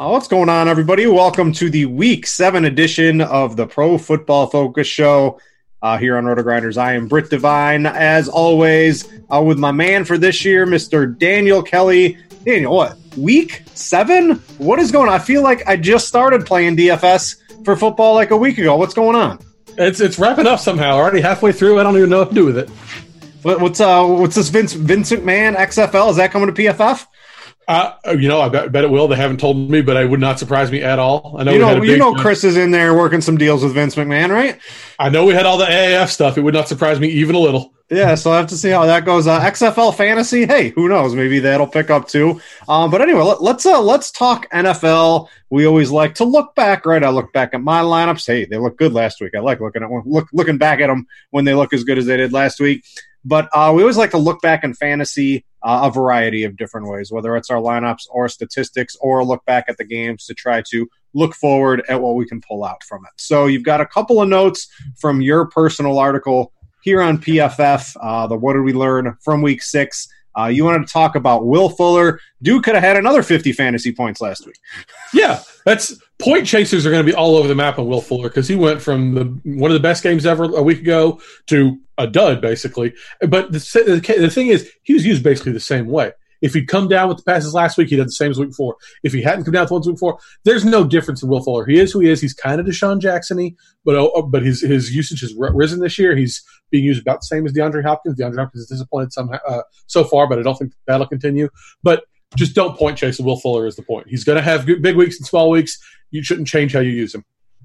Uh, what's going on, everybody? Welcome to the Week Seven edition of the Pro Football Focus Show uh, here on RotoGrinders. I am Brit Devine, as always, uh, with my man for this year, Mr. Daniel Kelley. Daniel, what week seven? What is going on? I feel like I just started playing DFS for football like a week ago. What's going on? It's it's wrapping up somehow. Already halfway through. I don't even know what to do with it. What, what's uh what's this Vince Vincent Man XFL? Is that coming to PFF? Uh, you know, I bet, bet, it will. They haven't told me, but it would not surprise me at all. I know you know, you know, Chris is in there working some deals with Vince McMahon, right? I know we had all the AAF stuff. It would not surprise me even a little. Yeah, so I have to see how that goes. Uh, XFL fantasy, hey, who knows? Maybe that'll pick up too. Um, but anyway, let, let's uh, let's talk NFL. We always like to look back, right? I look back at my lineups. Hey, they look good last week. I like looking at look looking back at them when they look as good as they did last week. But uh, we always like to look back in fantasy uh, a variety of different ways, whether it's our lineups or statistics or look back at the games to try to look forward at what we can pull out from it. So you've got a couple of notes from your personal article here on PFF. Uh, the what did we learn from week six? Uh, you wanted to talk about Will Fuller. Duke could have had another 50 fantasy points last week. Yeah, that's point chasers are going to be all over the map on Will Fuller because he went from the one of the best games ever a week ago to a dud basically. But the, the, the thing is, he was used basically the same way. If he'd come down with the passes last week, he'd did the same as week before. If he hadn't come down with the ones week before, there's no difference in Will Fuller. He is who he is. He's kind of DeSean Jackson-y, but uh, but his his usage has risen this year. He's being used about the same as DeAndre Hopkins. DeAndre Hopkins is disappointed some uh, so far, but I don't think that'll continue. But just don't point chase. Will Fuller is the point. He's going to have big weeks and small weeks. You shouldn't change how you use him.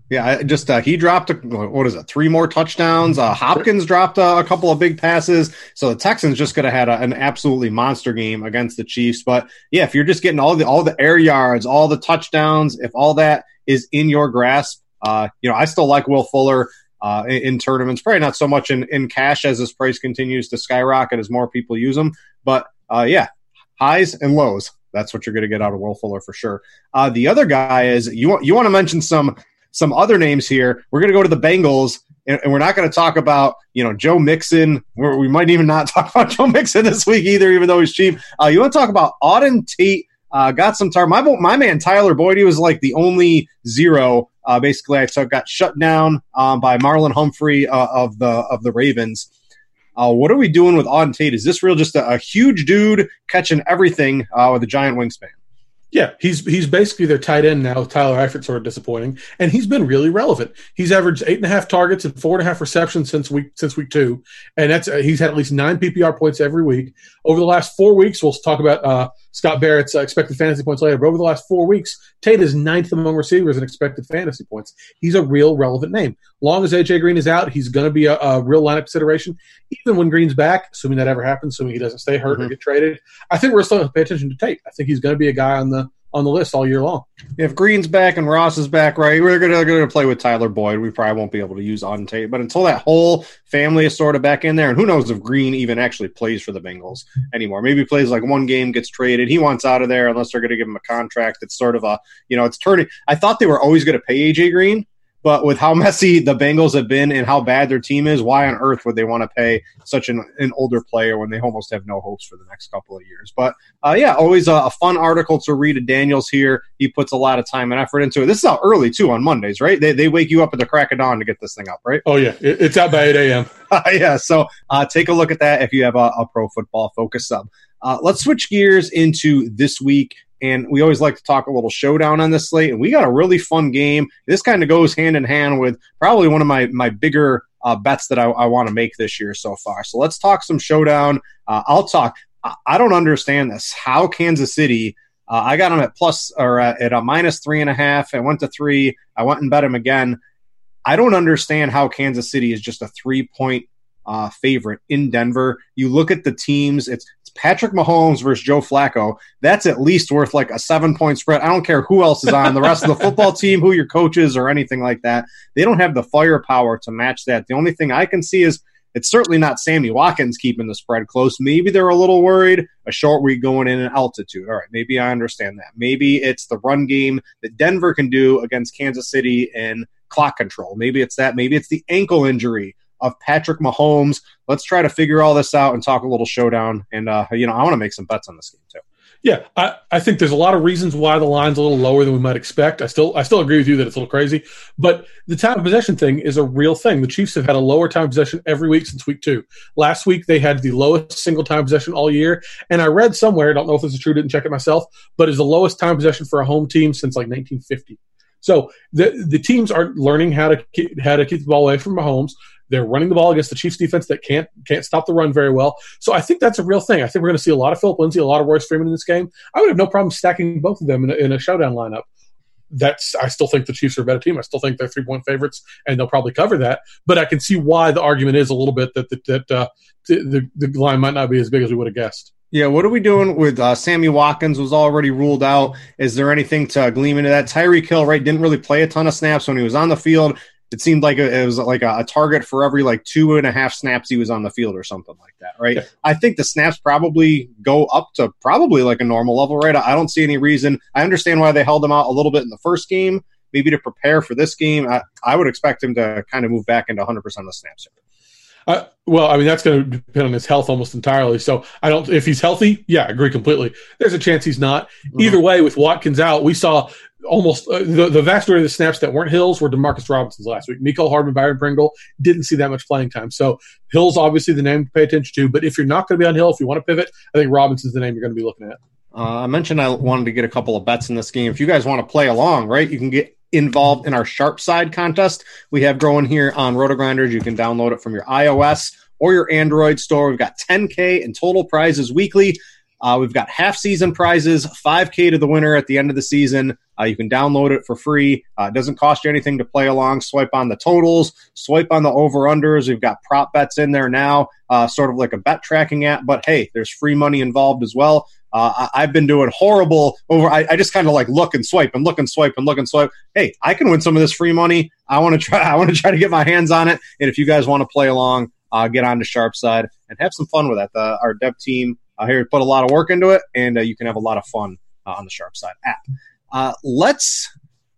Yeah, just uh, he dropped a, what is it? Three more touchdowns. Uh, Hopkins dropped a, a, couple of big passes. So the Texans just could have had a, an absolutely monster game against the Chiefs. But yeah, if you're just getting all the all the air yards, all the touchdowns, if all that is in your grasp, uh, you know, I still like Will Fuller. Uh, in, in, tournaments, probably not so much in, in cash as his price continues to skyrocket as more people use them. But uh, yeah, highs and lows. That's what you're going to get out of Will Fuller for sure. Uh, the other guy is you you want to mention some some other names here. We're going to go to the Bengals, and, and we're not going to talk about you know Joe Mixon. We're, we might even not talk about Joe Mixon this week either, even though he's cheap. Uh, you want to talk about Auden Tate? Uh, got some tar. My my man Tyler Boyd, he was like the only zero. Uh, basically, I took got shut down um, by Marlon Humphrey uh, of the of the Ravens. Uh, what are we doing with Auden Tate? Is this real just a, a huge dude catching everything uh, with a giant wingspan? Yeah, he's he's basically their tight end now. Tyler Eifert sort of disappointing, and he's been really relevant. He's averaged eight and a half targets and four and a half receptions since week since week two, and that's uh, he's had at least nine PPR points every week over the last four weeks. We'll talk about uh, Scott Barrett's uh, expected fantasy points later, but over the last four weeks, Tate is ninth among receivers in expected fantasy points. He's a real relevant name. Long as AJ Green is out, he's going to be a, a, real lineup consideration. Even when Green's back, assuming that ever happens, assuming he doesn't stay hurt mm-hmm. or get traded, I think we're still going to pay attention to Tate. I think he's going to be a guy on the on the list all year long. If Green's back and Ross is back, right, we're gonna gonna play with Tyler Boyd. We probably won't be able to use Auden Tate, but until that whole family is sort of back in there, and who knows if Green even actually plays for the Bengals anymore? Maybe he plays like one game, gets traded. He wants out of there unless they're gonna give him a contract that's sort of a you know it's turning. I thought they were always gonna pay AJ Green but with how messy the Bengals have been and how bad their team is, why on earth would they want to pay such an, an older player when they almost have no hopes for the next couple of years? But uh, yeah, always a, a, fun article to read. Daniels here, he puts a lot of time and effort into it. This is out early too on Mondays, right? They, they wake you up at the crack of dawn to get this thing up, right? Oh yeah, it's out by eight a.m. yeah, so uh, take a look at that if you have a, a pro football focus sub. Uh, let's switch gears into this week. And we always like to talk a little showdown on this slate. And we got a really fun game. This kind of goes hand in hand with probably one of my, my bigger uh, bets that I, I want to make this year so far. So let's talk some showdown. Uh, I'll talk. I, I, don't understand this. How Kansas City, uh, I got them at plus or at, at a minus three and a half. I went to three. I went and bet them again. I don't understand how Kansas City is just a three point uh, favorite in Denver. You look at the teams, it's, it's Patrick Mahomes versus Joe Flacco. That's at least worth like a seven point spread. I don't care who else is on the rest of the football team, who your coaches or anything like that. They don't have the firepower to match that. The only thing I can see is it's certainly not Sammy Watkins keeping the spread close. Maybe they're a little worried. A short week going in an altitude. All right, maybe I understand that. Maybe it's the run game that Denver can do against Kansas City and clock control. Maybe it's that. Maybe it's the ankle injury of Patrick Mahomes. Let's try to figure all this out and talk a little showdown. And uh, you know, I want to make some bets on this game too. Yeah, I, I think there's a lot of reasons why the line's a little lower than we might expect. I still I still agree with you that it's a little crazy, but the time of possession thing is a real thing. The Chiefs have had a lower time possession every week since week two. Last week they had the lowest single time possession all year, and I read somewhere, I don't know if this is true, didn't check it myself, but is the lowest time possession for a home team since like 1950. So the the teams are learning how to keep, how to keep the ball away from Mahomes. They're running the ball against the Chiefs defense that can't can't stop the run very well. So I think that's a real thing. I think we're going to see a lot of Philip Lindsay, a lot of Royce Freeman in this game. I would have no problem stacking both of them in a, in a showdown lineup. That's I still think the Chiefs are a better team. I still think they're three point favorites, and they'll probably cover that. But I can see why the argument is a little bit that that, that uh, the, the line might not be as big as we would have guessed. Yeah, what are we doing with uh, Sammy Watkins was already ruled out. Is there anything to gleam into that? Tyreek Hill, right, didn't really play a ton of snaps when he was on the field it seemed like it was like a, a, target for every like two and a half snaps he was on the field or something like that, right? I think the snaps probably go up to probably like a normal level, right? I don't see any reason. I understand why they held him out a little bit in the first game, maybe to prepare for this game. I, I would expect him to kind of move back into 100% of the snaps. Uh, well, I mean that's going to depend on his health almost entirely. So I don't. If he's healthy, yeah, I agree completely. There's a chance he's not. Mm-hmm. Either way, with Watkins out, we saw almost uh, the, the vast majority of the snaps that weren't Hills were Demarcus Robinson's last week. Mecole Hardman, Byron Pringle didn't see that much playing time. So Hill's obviously the name to pay attention to. But if you're not going to be on Hill, if you want to pivot, I think Robinson's the name you're going to be looking at. Uh, I mentioned I wanted to get a couple of bets in this game. If you guys want to play along, right, you can get involved in our Sharp Side contest we have growing here on RotoGrinders. You can download it from your iOS or your Android store. We've got 10K in total prizes weekly. Uh, we've got half season prizes, 5K to the winner at the end of the season. Uh, you can download it for free. Uh, it doesn't cost you anything to play along. Swipe on the totals, swipe on the over unders. We've got prop bets in there now, uh, sort of like a bet tracking app. But hey, there's free money involved as well. Uh, I, have been doing horrible over. I, I just kind of like look and swipe and look and swipe and look and swipe. Hey, I can win some of this free money. I want to try. I want to try to get my hands on it. And if you guys want to play along, uh, get on to Sharp Side and have some fun with that. The, our dev team uh, here put a lot of work into it, and uh, you can have a lot of fun uh, on the Sharp Side app. Let's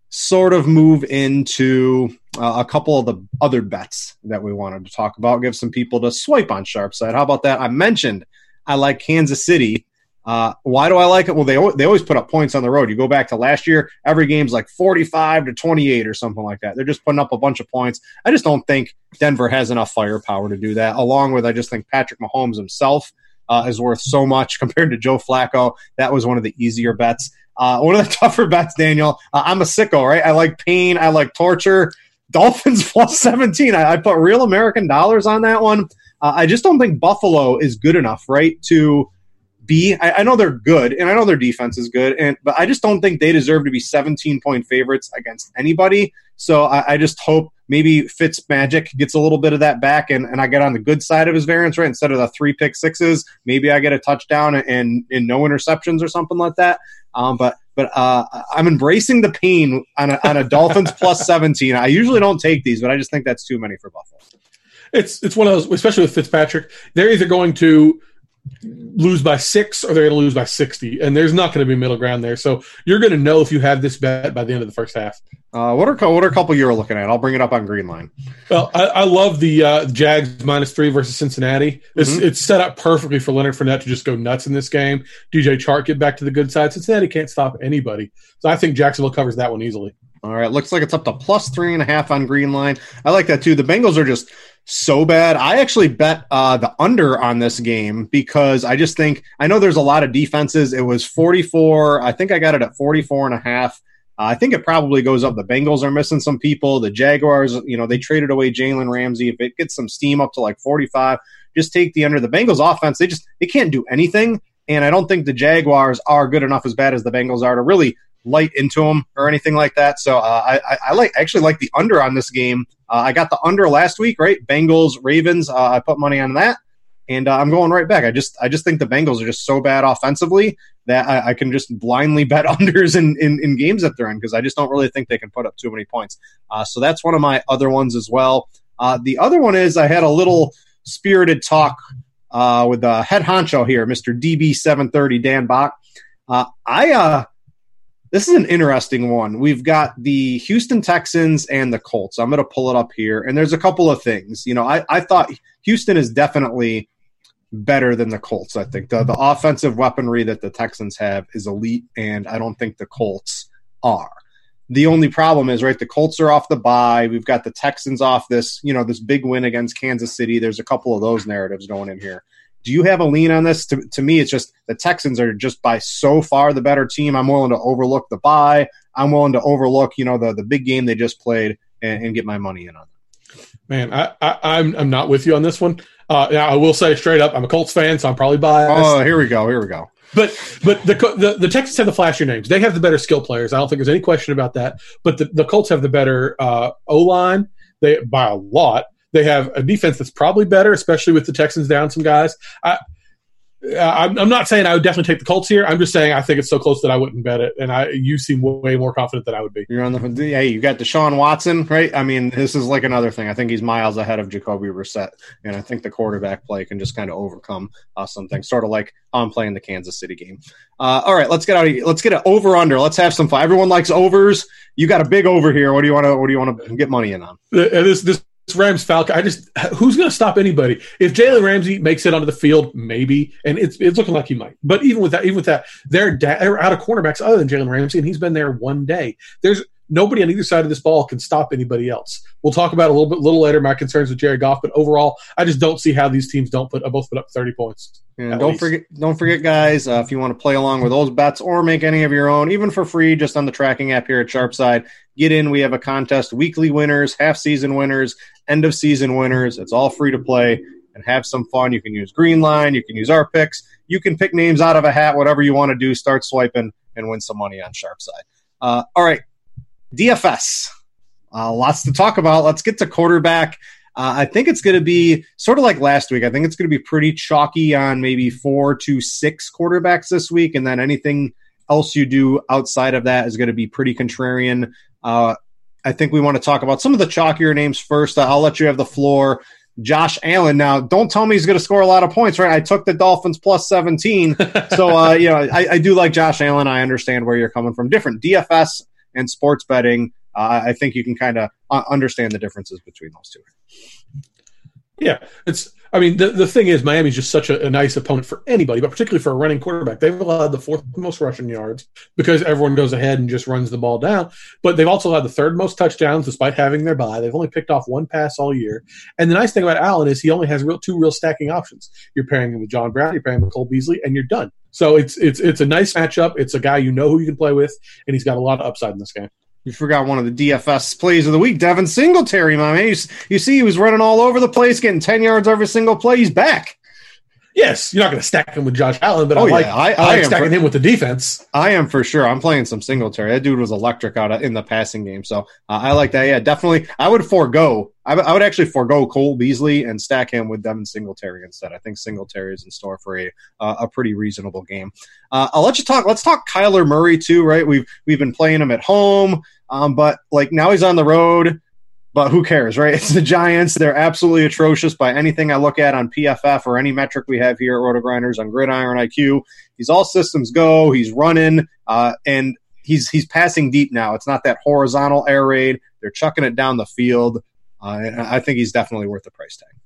sort of move into uh, a couple of the other bets that we wanted to talk about. Give some people to swipe on Sharp Side. How about that? I mentioned I like Kansas City. Uh, why do I like it? Well, they they always put up points on the road. You go back to last year, every game's like forty five to twenty eight or something like that. They're just putting up a bunch of points. I just don't think Denver has enough firepower to do that. Along with, I just think Patrick Mahomes himself uh, is worth so much compared to Joe Flacco. That was one of the easier bets. Uh, one of the tougher bets, Daniel. Uh, I'm a sicko, right? I like pain. I like torture. Dolphins plus 17. I, I put real American dollars on that one. Uh, I just don't think Buffalo is good enough, right, to be. I, I, know they're good, and I know their defense is good, and but I just don't think they deserve to be 17 point favorites against anybody. So I, I just hope maybe Fitz Magic gets a little bit of that back, and, and I get on the good side of his variance, right? Instead of the three pick sixes, maybe I get a touchdown and, and no interceptions or something like that. Um, but but uh, I'm embracing the pain on a, on a Dolphins plus 17. I usually don't take these, but I just think that's too many for Buffalo. It's it's one of those, especially with Fitzpatrick. They're either going to lose by six or they're going to lose by 60 and there's not going to be middle ground there so you're going to know if you have this bet by the end of the first half uh, what are what are a couple you're looking at? I'll bring it up on Green Line. Well, I, I love the uh, Jags minus three versus Cincinnati. It's, mm-hmm. it's set up perfectly for Leonard Fournette to just go nuts in this game. DJ Chark get back to the good side. Cincinnati can't stop anybody, so I think Jacksonville covers that one easily. All right, looks like it's up to plus three and a half on Green Line. I like that too. The Bengals are just so bad. I actually bet uh, the under on this game because I just think I know there's a lot of defenses. It was 44. I think I got it at 44 and a half. Uh, I think it probably goes up. The Bengals are missing some people. The Jaguars, you know, they traded away Jalen Ramsey. If it gets some steam up to like 45, just take the under. The Bengals offense, they just they can't do anything. And I don't think the Jaguars are good enough as bad as the Bengals are to really light into them or anything like that. So uh, I, I, like actually like the under on this game. Uh, I got the under last week, right? Bengals Ravens. Uh, I put money on that and uh, I'm going right back. I just I just think the Bengals are just so bad offensively that I, I can just blindly bet unders in, in, in games that they're in because I just don't really think they can put up too many points. Uh, so that's one of my other ones as well. Uh, the other one is I had a little spirited talk with the head honcho here, Mr. DB730 Dan Back. I uh, this is an interesting one. We've got the Houston Texans and the Colts. I'm going to pull it up here, and there's a couple of things. You know, I, I thought Houston is definitely better than the Colts. I think the, the offensive weaponry that the Texans have is elite, and I don't think the Colts are. The only problem is, right, the Colts are off the bye. We've got the Texans off this, you know, this big win against Kansas City. There's a couple of those narratives going in here. Do you have a lean on this? To, to me, it's just the Texans are just by so far the better team. I'm willing to overlook the bye. I'm willing to overlook, you know, the, the big game they just played and, and get my money in on them. Man, I, I, I'm I'm not with you on this one. Uh, I will say straight up, I'm a Colts fan, so I'm probably biased. Oh, here we go. Here we go. But but the, the the Texans have the flashier names. They have the better skill players. I don't think there's any question about that. But the, the Colts have the better uh, O line. They by a lot. They have a defense that's probably better, especially with the Texans down some guys. I, I'm, I'm not saying I would definitely take the Colts here. I'm just saying I think it's so close that I wouldn't bet it, and I you seem way more confident than I would be. You're on the hey, you got Deshaun Watson, right? I mean, this is like another thing. I think he's miles ahead of Jacoby Brissett, and I think the quarterback play can just kind of overcome uh, something, sort of like I'm playing the Kansas City game. Uh, all right, let's get out. Of, let's get it over under. Let's have some fun. Everyone likes overs. You got a big over here. What do you want to? What do you want to get money in on? Uh, this this Rams Falcon. I just who's going to stop anybody? If Jalen Ramsey makes it onto the field, maybe, and it's it's looking like he might. But even with that, even with that, they're, da- they're out of cornerbacks other than Jalen Ramsey, and he's been there one day. There's nobody on either side of this ball can stop anybody else. We'll talk about a little bit little later my concerns with Jared Goff, but overall, I just don't see how these teams don't put uh, both put up thirty points. And don't least. forget, don't forget, guys, uh, if you want to play along with those bets or make any of your own, even for free, just on the tracking app here at Sharpside, get in. We have a contest: weekly winners, half season winners, end of season winners. It's all free to play and have some fun. You can use Green Line, you can use our picks, you can pick names out of a hat, whatever you want to do. Start swiping and win some money on Sharpside. Uh, all right, DFS. Uh, lots to talk about. Let's get to quarterback. Uh, I think it's going to be sort of like last week. I think it's going to be pretty chalky on maybe four to six quarterbacks this week, and then anything else you do outside of that is going to be pretty contrarian. Uh, I think we want to talk about some of the chalkier names first. I'll let you have the floor. Josh Allen. Now, don't tell me he's going to score a lot of points, right? I took the Dolphins plus 17. so, uh, you know, I, I, do like Josh Allen. I understand where you're coming from. Different DFS and sports betting. Uh, I think you can kind of uh, understand the differences between those two. Yeah, it's. I mean, the, the thing is, Miami's just such a, a, nice opponent for anybody, but particularly for a running quarterback. They've allowed the fourth most rushing yards because everyone goes ahead and just runs the ball down. But they've also had the third most touchdowns despite having their bye. They've only picked off one pass all year. And the nice thing about Allen is he only has real two real stacking options. You're pairing him with John Brown, you're pairing him with Cole Beasley, and you're done. So it's it's it's a nice matchup. It's a guy you know who you can play with, and he's got a lot of upside in this game. You forgot one of the DFS plays of the week, Devin Singletary, my man. You, you see, he was running all over the place, getting 10 yards every single play. He's back. Yes, you're not going to stack him with Josh Allen, but oh, I like, yeah. I, I, I like stacking for, him with the defense. I am for sure. I'm playing some Singletary. That dude was electric out in the passing game. So uh, I like that. Yeah, definitely. I would forego. I, I would actually forego Cole Beasley and stack him with Devin Singletary instead. I think Singletary is in store for a uh, a pretty reasonable game. Uh, I'll let you talk. Let's talk Kyler Murray too, right? We've we've been playing him at home. Um, but like now he's on the road, but who cares, right? It's the Giants. They're absolutely atrocious by anything I look at on PFF or any metric we have here at RotoGrinders on Gridiron IQ. He's all systems go. He's running, uh, and he's he's passing deep now. It's not that horizontal air raid. They're chucking it down the field. Uh, I think he's definitely worth the price tag.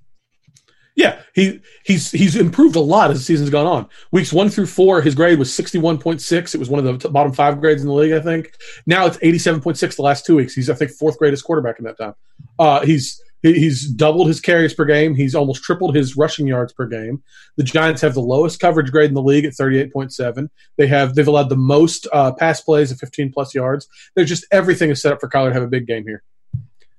Yeah, he he's he's improved a lot as the season's gone on. Weeks one through four, his grade was sixty one point six. It was one of the bottom five grades in the league, I think. Now it's eighty seven point six. The last two weeks, he's I think fourth greatest quarterback in that time. Uh, he's he's doubled his carries per game. He's almost tripled his rushing yards per game. The Giants have the lowest coverage grade in the league at thirty eight point seven. They have they've allowed the most uh, pass plays at fifteen plus yards. They're just everything is set up for Kyler to have a big game here.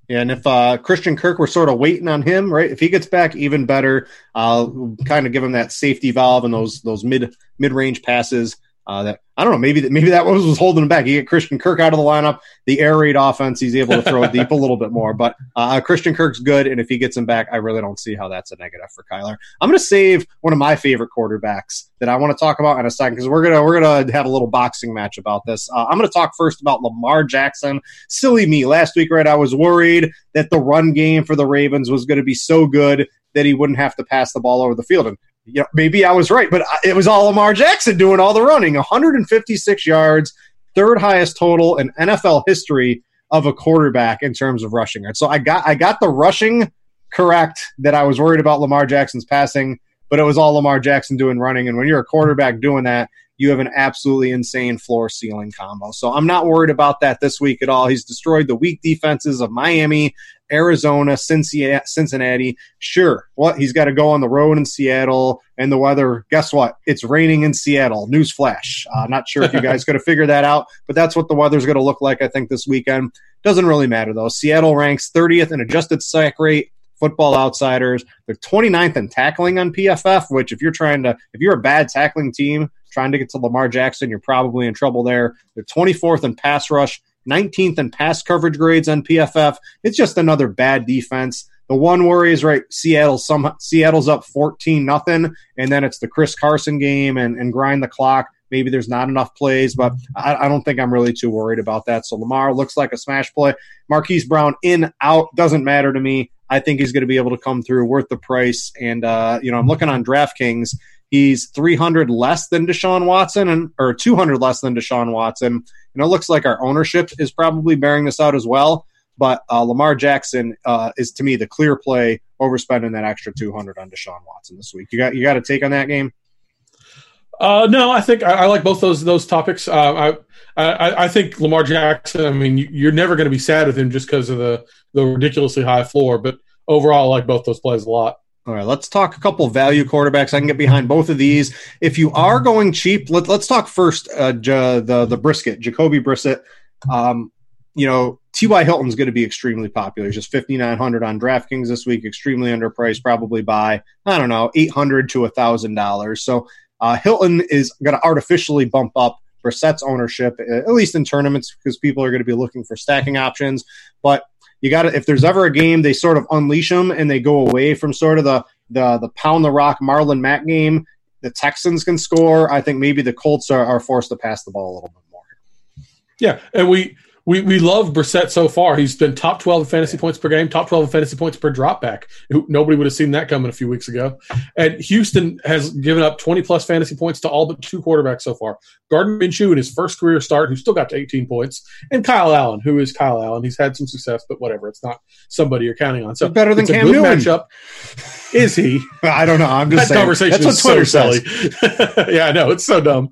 And if uh, Christian Kirk, we're sort of waiting on him, right? If he gets back, even better. I'll kind of give him that safety valve and those those mid mid range passes uh, that I don't know. Maybe that maybe that was was holding him back. You get Christian Kirk out of the lineup, the air raid offense. He's able to throw it deep a little bit more. But uh, Christian Kirk's good, and if he gets him back, I really don't see how that's a negative for Kyler. I'm going to save one of my favorite quarterbacks that I want to talk about in a second because we're gonna we're gonna have a little boxing match about this. Uh, I'm going to talk first about Lamar Jackson. Silly me. Last week, right? I was worried that the run game for the Ravens was going to be so good that he wouldn't have to pass the ball over the field. And you know, maybe I was right, but it was all Lamar Jackson doing all the running. 156 yards, third highest total in NFL history of a quarterback in terms of rushing. So I got I got the rushing correct that I was worried about Lamar Jackson's passing, but it was all Lamar Jackson doing running. And when you're a quarterback doing that, you have an absolutely insane floor ceiling combo. So I'm not worried about that this week at all. He's destroyed the weak defenses of Miami, Arizona, Cincinnati. Sure, what he's got to go on the road in Seattle and the weather. Guess what? It's raining in Seattle. Newsflash. Uh, not sure if you guys could have figured that out, but that's what the weather's going to look like. I think this weekend doesn't really matter though. Seattle ranks 30th in adjusted sack rate. Football Outsiders. They're 29th in tackling on PFF, which if you're trying to, if you're a bad tackling team, trying to get to Lamar Jackson, you're probably in trouble there. They're 24th in pass rush, 19th in pass coverage grades on PFF. It's just another bad defense. The one worry is right. Seattle some Seattle's up 14 nothing, and then it's the Chris Carson game and, and grind the clock. Maybe there's not enough plays, but I, I, don't think I'm really too worried about that. So Lamar looks like a smash play. Marquise Brown in out doesn't matter to me. I think he's going to be able to come through, worth the price. And uh, you know, I'm looking on DraftKings. He's 300 less than Deshaun Watson, and or 200 less than Deshaun Watson. And it looks like our ownership is probably bearing this out as well. But uh, Lamar Jackson uh, is to me the clear play over spending that extra 200 on Deshaun Watson this week. You got you got a take on that game? Uh, no, I think I, I, like both those those topics. Uh, I, I, I think Lamar Jackson. I mean, you're never going to be sad with him just because of the the ridiculously high floor. But overall, I like both those plays a lot. All right, let's talk a couple value quarterbacks. I can get behind both of these. If you are going cheap, let, us talk first uh, J- the the brisket, Jacoby Brissett. Um, you know, T.Y. Hilton's going to be extremely popular. He's just 5,900 on DraftKings this week, extremely underpriced, probably by, I don't know, 800 to $1,000. So uh, Hilton is going to artificially bump up Brissett's ownership, at least in tournaments, because people are going to be looking for stacking options. But you got to if there's ever a game they sort of unleash them and they go away from sort of the the the pound the rock Marlon Mack game. The Texans can score. I think maybe the Colts are, are forced to pass the ball a little bit more. Yeah, and we we, we love Brissett so far. He's been top 12 in fantasy points per game, top 12 in fantasy points per dropback. Nobody would have seen that coming a few weeks ago. And Houston has given up 20 plus fantasy points to all but two quarterbacks so far. Gardner Minshew in his first career start, who still got to 18 points, and Kyle Allen, who is Kyle Allen. He's had some success, but whatever. It's not somebody you're counting on. So better than Cam Newton. Matchup. Is he? I don't know. I'm just that saying. conversation That's what Twitter so silly. yeah, I know it's so dumb.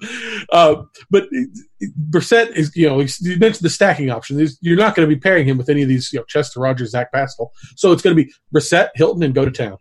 Uh, but Brissett is, you know, you mentioned the stacking option. You're not going to be pairing him with any of these, you know, Chester Rogers, Zach Pascal. So it's going to be Brissett, Hilton, and go to town.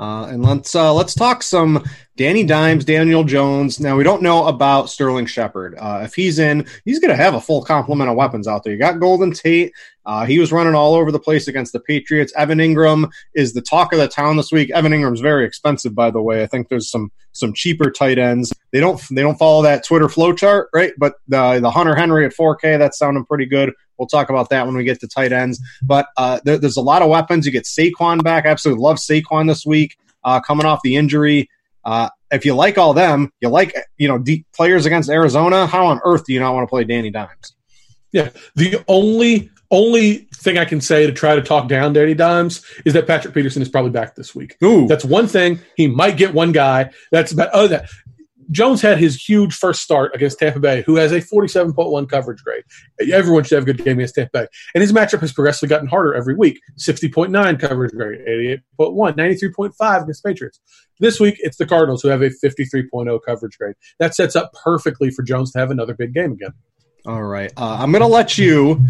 Uh, and let's uh, let's talk some Danny Dimes, Daniel Jones. Now we don't know about Sterling Shepard. Uh, if he's in, he's going to have a full complement of weapons out there. You got Golden Tate. Uh, he was running all over the place against the Patriots. Evan Engram is the talk of the town this week. Evan Engram's very expensive, by the way. I think there's some some cheaper tight ends. They don't they don't follow that Twitter flow chart, right? But the the Hunter Henry at 4K that's sounding pretty good. We'll talk about that when we get to tight ends. But uh, there, there's a lot of weapons. You get Saquon back. I absolutely love Saquon this week, uh, coming off the injury. Uh, if you like all them, you like you know deep players against Arizona. How on earth do you not want to play Danny Dimes? Yeah, the only only thing I can say to try to talk down Danny Dimes is that Patrick Peterson is probably back this week. Ooh. That's one thing. He might get one guy. That's about oh that Jones had his huge first start against Tampa Bay, who has a 47.1 coverage grade. Everyone should have a good game against Tampa Bay. And his matchup has progressively gotten harder every week 60.9 coverage grade, 88.1, 93.5 against Patriots. This week, it's the Cardinals who have a 53.0 coverage grade. That sets up perfectly for Jones to have another big game again. All right. Uh, I'm going to let you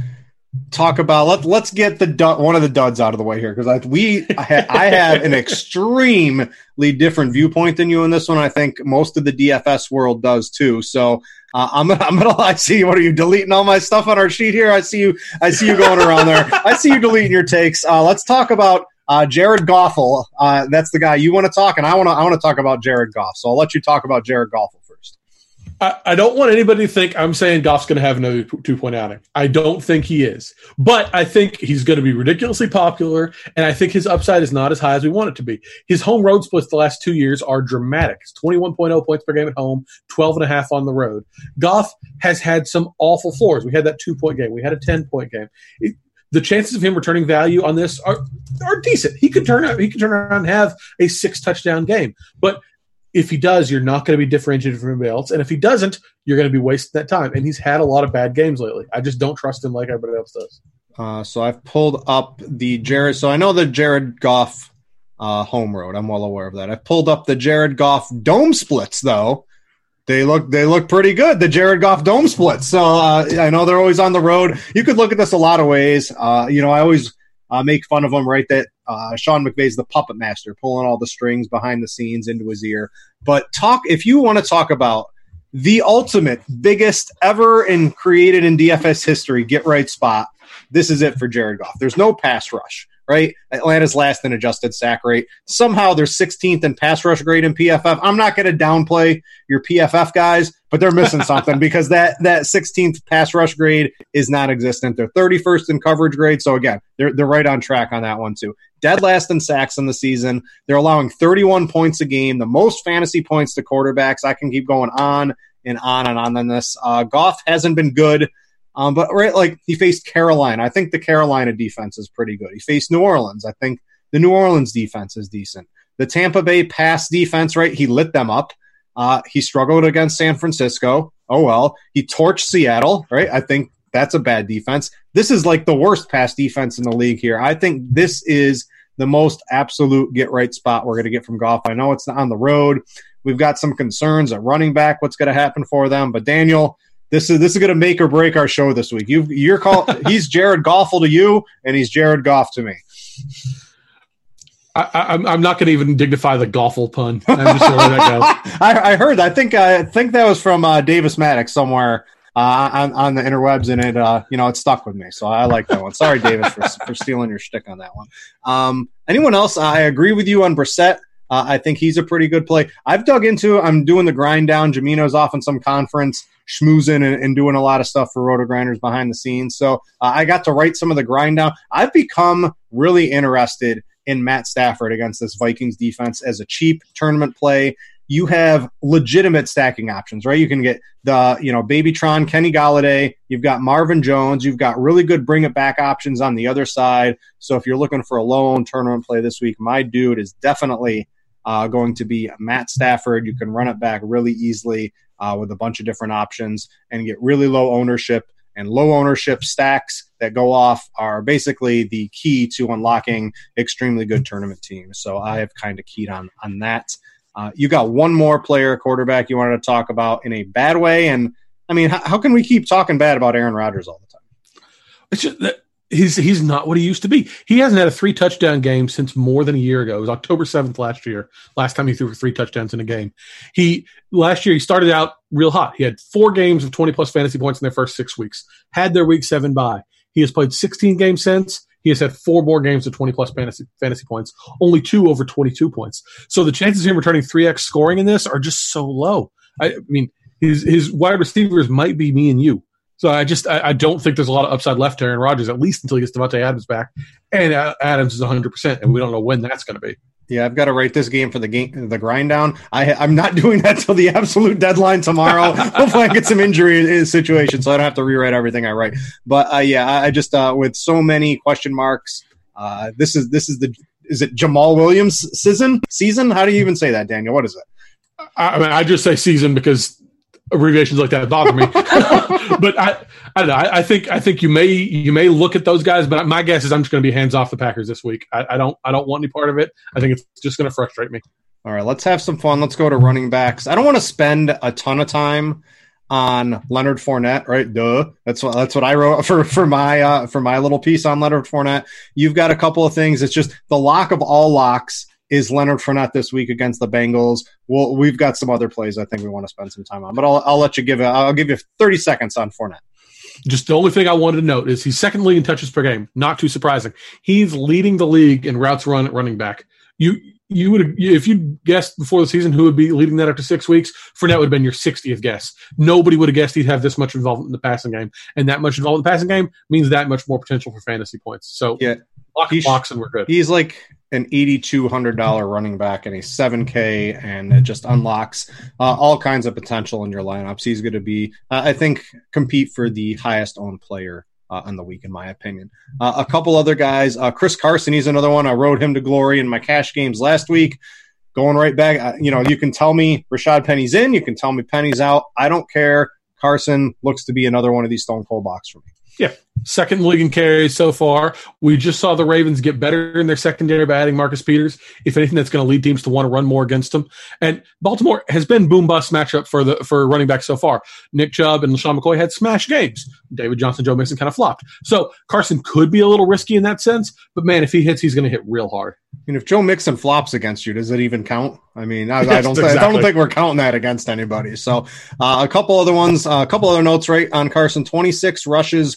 talk about let let's get the one of the duds out of the way here because I we I, ha, I have an extremely different viewpoint than you in this one. I think most of the DFS world does too. So uh, I'm I'm gonna I see what are you deleting all my stuff on our sheet here? I see you I see you going around there. I see you deleting your takes. Uh, let's talk about uh, Jared Goffel. Uh, that's the guy you want to talk, and I want to I want to talk about Jared Goff. So I'll let you talk about Jared Goffel. I, I don't want anybody to think I'm saying Goff's going to have another two point outing. I don't think he is, but I think he's going to be ridiculously popular, and I think his upside is not as high as we want it to be. His home road splits the last two years are dramatic. It's 21.0 points per game at home, 12 and a half on the road. Goff has had some awful floors. We had that two point game. We had a 10 point game. It, the chances of him returning value on this are are decent. He could turn out he could turn around and have a six touchdown game. But if he does, you're not going to be differentiated from anybody else. And if he doesn't, you're going to be wasting that time. And he's had a lot of bad games lately. I just don't trust him like everybody else does. Uh, so I've pulled up the Jared. So I know the Jared Goff uh, home road. I'm well aware of that. I've pulled up the Jared Goff dome splits though. They look they look pretty good. The Jared Goff dome splits. So uh, I know they're always on the road. You could look at this a lot of ways. Uh, you know, I always uh, make fun of them, right? That uh, Sean McVay's the puppet master, pulling all the strings behind the scenes into his ear. But talk if you want to talk about the ultimate, biggest ever in created in DFS history, get right spot. This is it for Jared Goff. There's no pass rush right? Atlanta's last in adjusted sack rate. Somehow they're 16th in pass rush grade in PFF. I'm not going to downplay your PFF guys, but they're missing something because that that 16th pass rush grade is non-existent. They're 31st in coverage grade. So again, they're they're right on track on that one too. Dead last in sacks in the season. They're allowing 31 points a game, the most fantasy points to quarterbacks. I can keep going on and on and on on this. Uh, Goff hasn't been good. Um, but right, like he faced Carolina. I think the Carolina defense is pretty good. He faced New Orleans. I think the New Orleans defense is decent. The Tampa Bay pass defense, right? He lit them up. Uh, he struggled against San Francisco. Oh well. He torched Seattle, right? I think that's a bad defense. This is like the worst pass defense in the league here. I think this is the most absolute get right spot we're going to get from Goff. I know it's on the road. We've got some concerns at running back. What's going to happen for them? But Daniel, this is this is going to make or break our show this week. You you're call he's Jared Goffle to you, and he's Jared Goff to me. I, am not going to even dignify the Goffle pun. I'm just going to let that go. I, I, heard. I think I think that was from uh, Davis Mattek somewhere uh, on on the interwebs, and it uh, you know it stuck with me. So I like that one. Sorry, Davis, for for stealing your shtick on that one. Um, anyone else? I agree with you on Brissett. Uh, I think he's a pretty good play. I've dug into. I'm doing the grind down. Jamino's off in some conference schmoozing and, and, doing a lot of stuff for RotoGrinders behind the scenes. So uh, I got to write some of the grind down. I've become really interested in Matt Stafford against this Vikings defense as a cheap tournament play. You have legitimate stacking options, right? You can get the, you know, Babytron, Kenny Golladay. You've got Marvin Jones. You've got really good bring it back options on the other side. So if you're looking for a low tournament play this week, my dude is definitely uh, going to be Matt Stafford. You can run it back really easily uh, with a bunch of different options and get really low ownership. And low ownership stacks that go off are basically the key to unlocking extremely good tournament teams. So I have kind of keyed on on that. Uh, you got one more player quarterback you wanted to talk about in a bad way, and I mean, how, how can we keep talking bad about Aaron Rodgers all the time? It's just that he's he's not what he used to be. He hasn't had a three touchdown game since more than a year ago. It was October seventh last year. Last time he threw for three touchdowns in a game. He last year he started out real hot. He had four games of twenty plus fantasy points in their first six weeks. Had their week seven bye. He has played sixteen games since. He has had four more games of 20 plus fantasy, fantasy points, only two over 22 points. So the chances of him returning 3x scoring in this are just so low. I, I mean, his, his wide receivers might be me and you. So I just I, I, don't think there's a lot of upside left to Aaron Rodgers at least until he gets Davante Adams back, and uh, Adams is 100, percent and we don't know when that's going to be. Yeah, I've got to write this game for the game, the grind down. I, I'm not doing that till the absolute deadline tomorrow. Hopefully, I get some injury situation, so I don't have to rewrite everything I write. But uh, yeah, I just uh, with so many question marks. Uh, this is this is the is it Jamaal Williams season season? How do you even say that, Daniel? What is it? I, I mean, I just say season because abbreviations like that bother me. but I, I don't know. I, I, think I think you may you may look at those guys, but my guess is I'm just going to be hands off the Packers this week. I, I don't I don't want any part of it. I think it's just going to frustrate me. All right, let's have some fun. Let's go to running backs. I don't want to spend a ton of time on Leonard Fournette, right? Duh. That's what that's what I wrote for for my uh, for my little piece on Leonard Fournette. You've got a couple of things. It's just the lock of all locks is Leonard Fournette this week against the Bengals. Well, we've got some other plays I think we want to spend some time on, but I'll, I'll let you give it. I'll give you 30 seconds on Fournette. Just the only thing I wanted to note is he's second league in touches per game. Not too surprising. He's leading the league in routes run at running back. You you would if you guessed before the season who would be leading that after six weeks, Fournette would have been your 60th guess. Nobody would have guessed he'd have this much involvement in the passing game, and that much involvement in the passing game means that much more potential for fantasy points. So yeah, lock and we're good. He's like an $8,200 running back and a 7K, and it just unlocks uh, all kinds of potential in your lineups. He's going to be, uh, I think, compete for the highest owned player uh, on the week, in my opinion. Uh, a couple other guys. Uh, Chris Carson, he's another one. I rode him to glory in my cash games last week. Going right back, uh, you know, you can tell me Rashad Penny's in, you can tell me Penny's out. I don't care. Carson looks to be another one of these Stone Cold box for me. Yeah, second league in carries so far. We just saw the Ravens get better in their secondary by adding Marcus Peters. If anything, that's going to lead teams to want to run more against them. And Baltimore has been boom bust matchup for the for running back so far. Nick Chubb and LeSean McCoy had smash games. David Johnson, Joe Mixon kind of flopped. So Carson could be a little risky in that sense, but man, if he hits, he's going to hit real hard. And if Joe Mixon flops against you, does it even count? I mean, I, I don't, exactly. I don't think we're counting that against anybody. So, uh, a couple other ones, uh, a couple other notes, right on Carson: twenty six rushes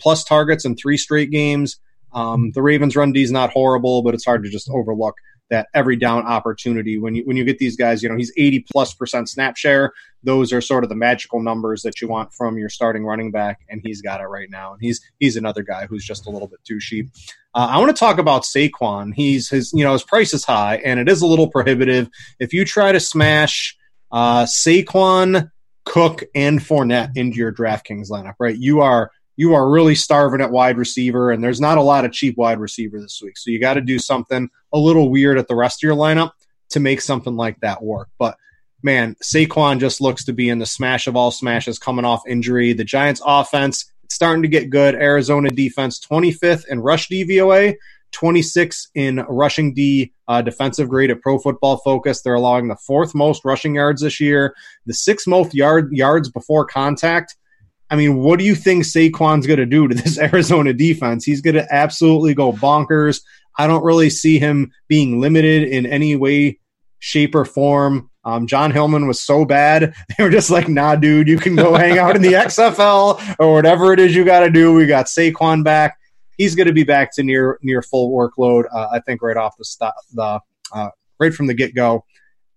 plus targets in three straight games. Um, the Ravens' run D is not horrible, but it's hard to just overlook that every down opportunity when you when you get these guys. You know, he's eighty plus percent snap share. Those are sort of the magical numbers that you want from your starting running back, and he's got it right now. And he's he's another guy who's just a little bit too cheap. Uh, I want to talk about Saquon. He's his you know his price is high, and it is a little prohibitive. If you try to smash uh, Saquon, Cook, and Fournette into your DraftKings lineup, right, you are you are really starving at wide receiver, and there's not a lot of cheap wide receiver this week. So you got to do something a little weird at the rest of your lineup to make something like that work. But man, Saquon just looks to be in the smash of all smashes coming off injury. The Giants offense, it's starting to get good. Arizona defense, 25th in rush DVOA, 26 in rushing D uh, defensive grade at Pro Football Focus. They're allowing the fourth most rushing yards this year, the sixth most yard yards before contact, I mean, what do you think Saquon's going to do to this Arizona defense? He's going to absolutely go bonkers. I don't really see him being limited in any way, shape, or form. Um, Jon Hilliman was so bad. They were just like, nah, dude, you can go hang out in the XFL or whatever it is you got to do. We got Saquon back. He's going to be back to near near full workload. Uh, I think right off the stop, the uh, right from the get go,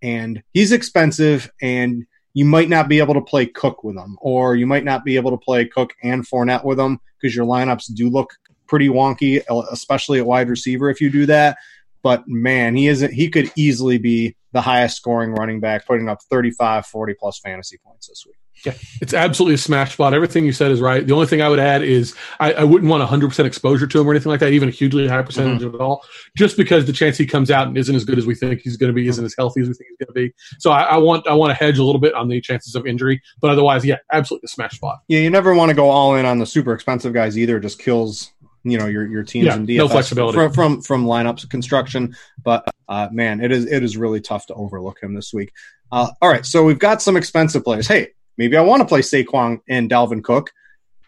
and he's expensive and you might not be able to play Cook with them, or you might not be able to play Cook and Fournette with them because your lineups do look pretty wonky, especially at wide receiver if you do that. But man, he isn't. He could easily be the highest scoring running back, putting up 35, 40 plus fantasy points this week. Yeah, it's absolutely a smash spot. Everything you said is right. The only thing I would add is I, I wouldn't want 100% exposure to him or anything like that, even a hugely high percentage mm-hmm. at all, just because the chance he comes out and isn't as good as we think he's going to be, isn't as healthy as we think he's going to be. So I, I, want I want to hedge a little bit on the chances of injury, but otherwise, yeah, absolutely a smash spot. Yeah, you never want to go all in on the super expensive guys either. It just kills you know your your teams yeah, in DFS no flexibility from from, from lineups construction. But uh, man, it is it is really tough to overlook him this week. Uh, all right, so we've got some expensive players. Hey, maybe I want to play Saquon and Dalvin Cook.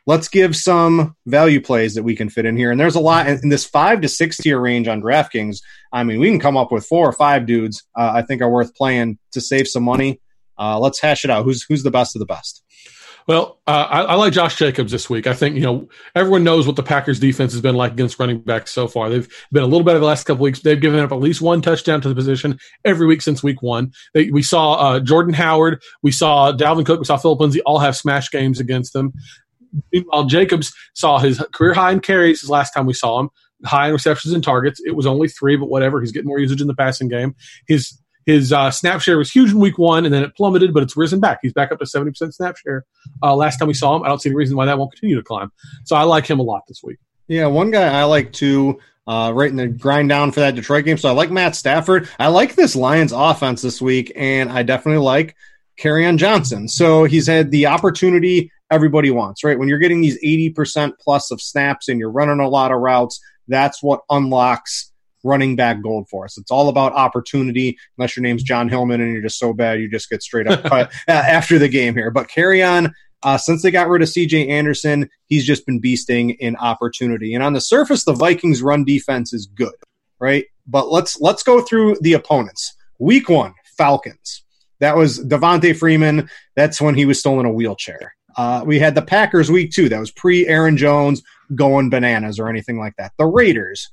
Let's give some value plays that we can fit in here. And there's a lot in, this five to six tier range on DraftKings. I mean, we can come up with four or five dudes uh, I think are worth playing to save some money. Uh, let's hash it out. Who's who's the best of the best? Well, uh, I, I, like Josh Jacobs this week. I think you know everyone knows what the Packers defense has been like against running backs so far. They've been a little better the last couple weeks. They've given up at least one touchdown to the position every week since week one. They, we saw uh, Jordan Howard, we saw Dalvin Cook, we saw Philip Lindsay all have smash games against them. Meanwhile, Jacobs saw his career high in carries his last time we saw him, high in receptions and targets. It was only three, but whatever. He's getting more usage in the passing game. His his uh, snap share was huge in week one, and then it plummeted, but it's risen back. He's back up to 70% snap share. Uh, last time we saw him, I don't see any reason why that won't continue to climb. So I like him a lot this week. Yeah, one guy I like too, uh, right in the grind down for that Detroit game. So I like Matt Stafford. I like this Lions offense this week, and I definitely like Kerryon Johnson. So he's had the opportunity everybody wants, right? When you're getting these 80% plus of snaps and you're running a lot of routes, that's what unlocks running back gold for us. It's all about opportunity, unless your name's Jon Hilliman and you're just so bad you just get straight up cut after the game here. But Kerryon. Uh, since they got rid of CJ Anderson, he's just been beasting in opportunity. And on the surface, the Vikings' run defense is good, right? But let's let's go through the opponents. Week one, Falcons. That was Devonta Freeman. That's when he was still in a wheelchair. Uh, we had the Packers week two. That was pre Aaron Jones going bananas or anything like that. The Raiders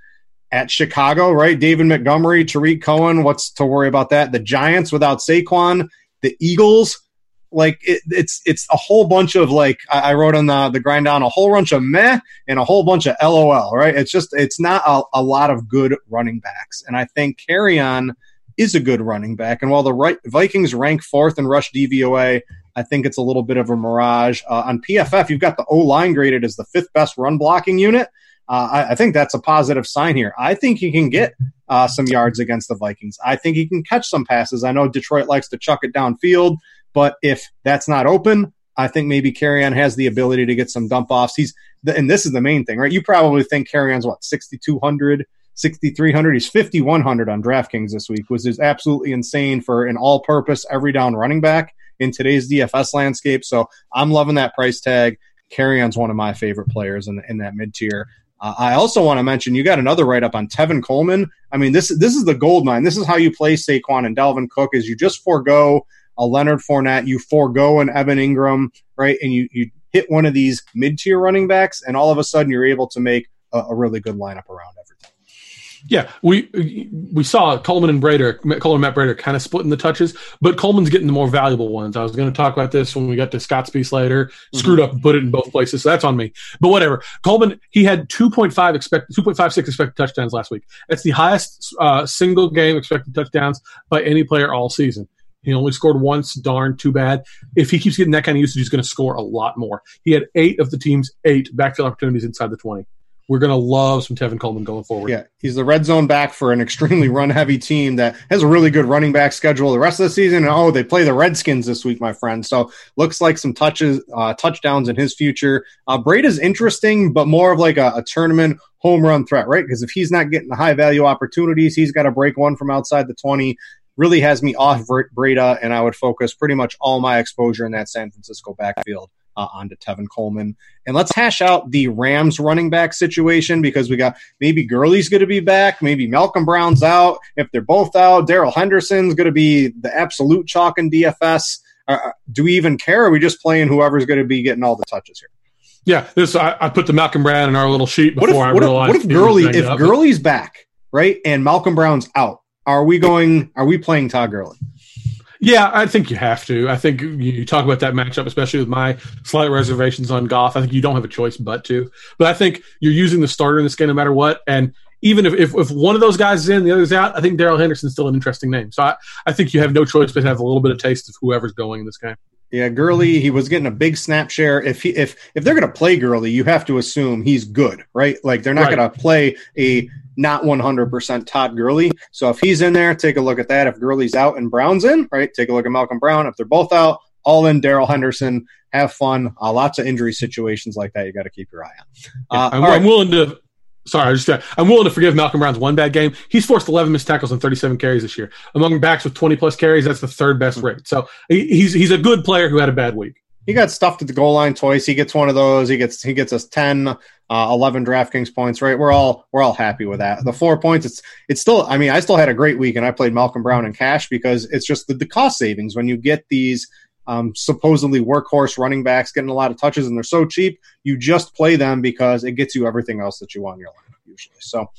at Chicago, right? David Montgomery, Tarik Cohen. What's to worry about that? The Giants without Saquon, the Eagles. Like it, it's it's a whole bunch of like I, I, wrote on the the grind down a whole bunch of meh and a whole bunch of LOL. Right? It's just it's not a, a lot of good running backs, and I think Kerryon is a good running back. And while the right, Vikings rank fourth in rush DVOA, I think it's a little bit of a mirage. Uh, on PFF, you've got the O line graded as the fifth best run blocking unit. Uh, I, I, think that's a positive sign here. I think he can get uh, some yards against the Vikings. I think he can catch some passes. I know Detroit likes to chuck it downfield, but if that's not open, I think maybe Kerryon has the ability to get some dump offs. He's and this is the main thing, right? You probably think Kerryon's what 6200, 6300. He's 5100 on DraftKings this week, which is absolutely insane for an all-purpose every down running back in today's DFS landscape. So I'm loving that price tag. Kerryon's one of my favorite players in, in that mid tier. Uh, I also want to mention you got another write up on Tevin Coleman. I mean, this this is the gold mine. This is how you play Saquon and Dalvin Cook is you just forego a Leonard Fournette, you forego an Evan Engram, right? And you you hit one of these mid tier running backs, and all of a sudden you're able to make a, a really good lineup around everything. Yeah, we we saw Coleman and Breida, Coleman and Matt Breida kind of splitting the touches, but Coleman's getting the more valuable ones. I was going to talk about this when we got to Scott's piece later. Mm-hmm. Screwed up and put it in both places, so that's on me. But whatever. Coleman, he had 2.5 expect 2.56 expected touchdowns last week. That's the highest uh, single game expected touchdowns by any player all season. He only scored once. Darn, too bad. If he keeps getting that kind of usage, he's going to score a lot more. He had eight of the team's eight backfield opportunities inside the 20 we're going to love some Tevin Coleman going forward. Yeah, he's the red zone back for an extremely run heavy team that has a really good running back schedule the rest of the season. And oh, they play the Redskins this week, my friend. So looks like some touches, uh, touchdowns in his future. Uh, is interesting, but more of like a, a tournament home run threat, right? Because if he's not getting the high value opportunities, he's got to break one from outside the 20 really has me off Breida, and I would focus pretty much all my exposure in that San Francisco backfield uh, onto Tevin Coleman. And let's hash out the Rams running back situation because we got maybe Gurley's going to be back, maybe Malcolm Brown's out. If they're both out, Darrell Henderson's going to be the absolute chalk in DFS. Uh, uh, do we even care? Are we just playing whoever's going to be getting all the touches here? Yeah, this I, I, put the Malcolm Brown in our little sheet before what if, I what realized. If, what if Gurley? If Gurley's back, right, and Malcolm Brown's out, are we going? Are we playing Todd Gurley? Yeah, I think you have to. I think you talk about that matchup, especially with my slight reservations on Goff. I think you don't have a choice but to. But I think you're using the starter in this game no matter what. And even if, if, if one of those guys is in, the other's out, I think Darrell Henderson's still an interesting name. So I, I think you have no choice but to have a little bit of taste of whoever's going in this game. Yeah, Gurley, he was getting a big snap share. If he if if they're going to play Gurley, you have to assume he's good, right? Like they're not right. going to play a not 100% Todd Gurley. So if he's in there, take a look at that. If Gurley's out and Brown's in, right, take a look at Malcolm Brown. If they're both out, all in Darrell Henderson. Have fun. Uh, lots of injury situations like that you got to keep your eye on. Uh, I'm, right. I'm, willing to. Sorry, I just I'm willing to forgive Malcolm Brown's one bad game. He's forced 11 missed tackles and 37 carries this year. Among backs with 20 plus carries, that's the third best mm-hmm. rate. So he's he's a good player who had a bad week he got stuffed at the goal line twice. He gets one of those. He gets he gets us 10, uh, 11 DraftKings points. Right, we're all we're all happy with that. The four points. It's it's still. I mean, I still had a great week, and I played Malcolm Brown in cash because it's just the, the cost savings when you get these um, supposedly workhorse running backs getting a lot of touches, and they're so cheap. You just play them because it gets you everything else that you want in your lineup usually. So.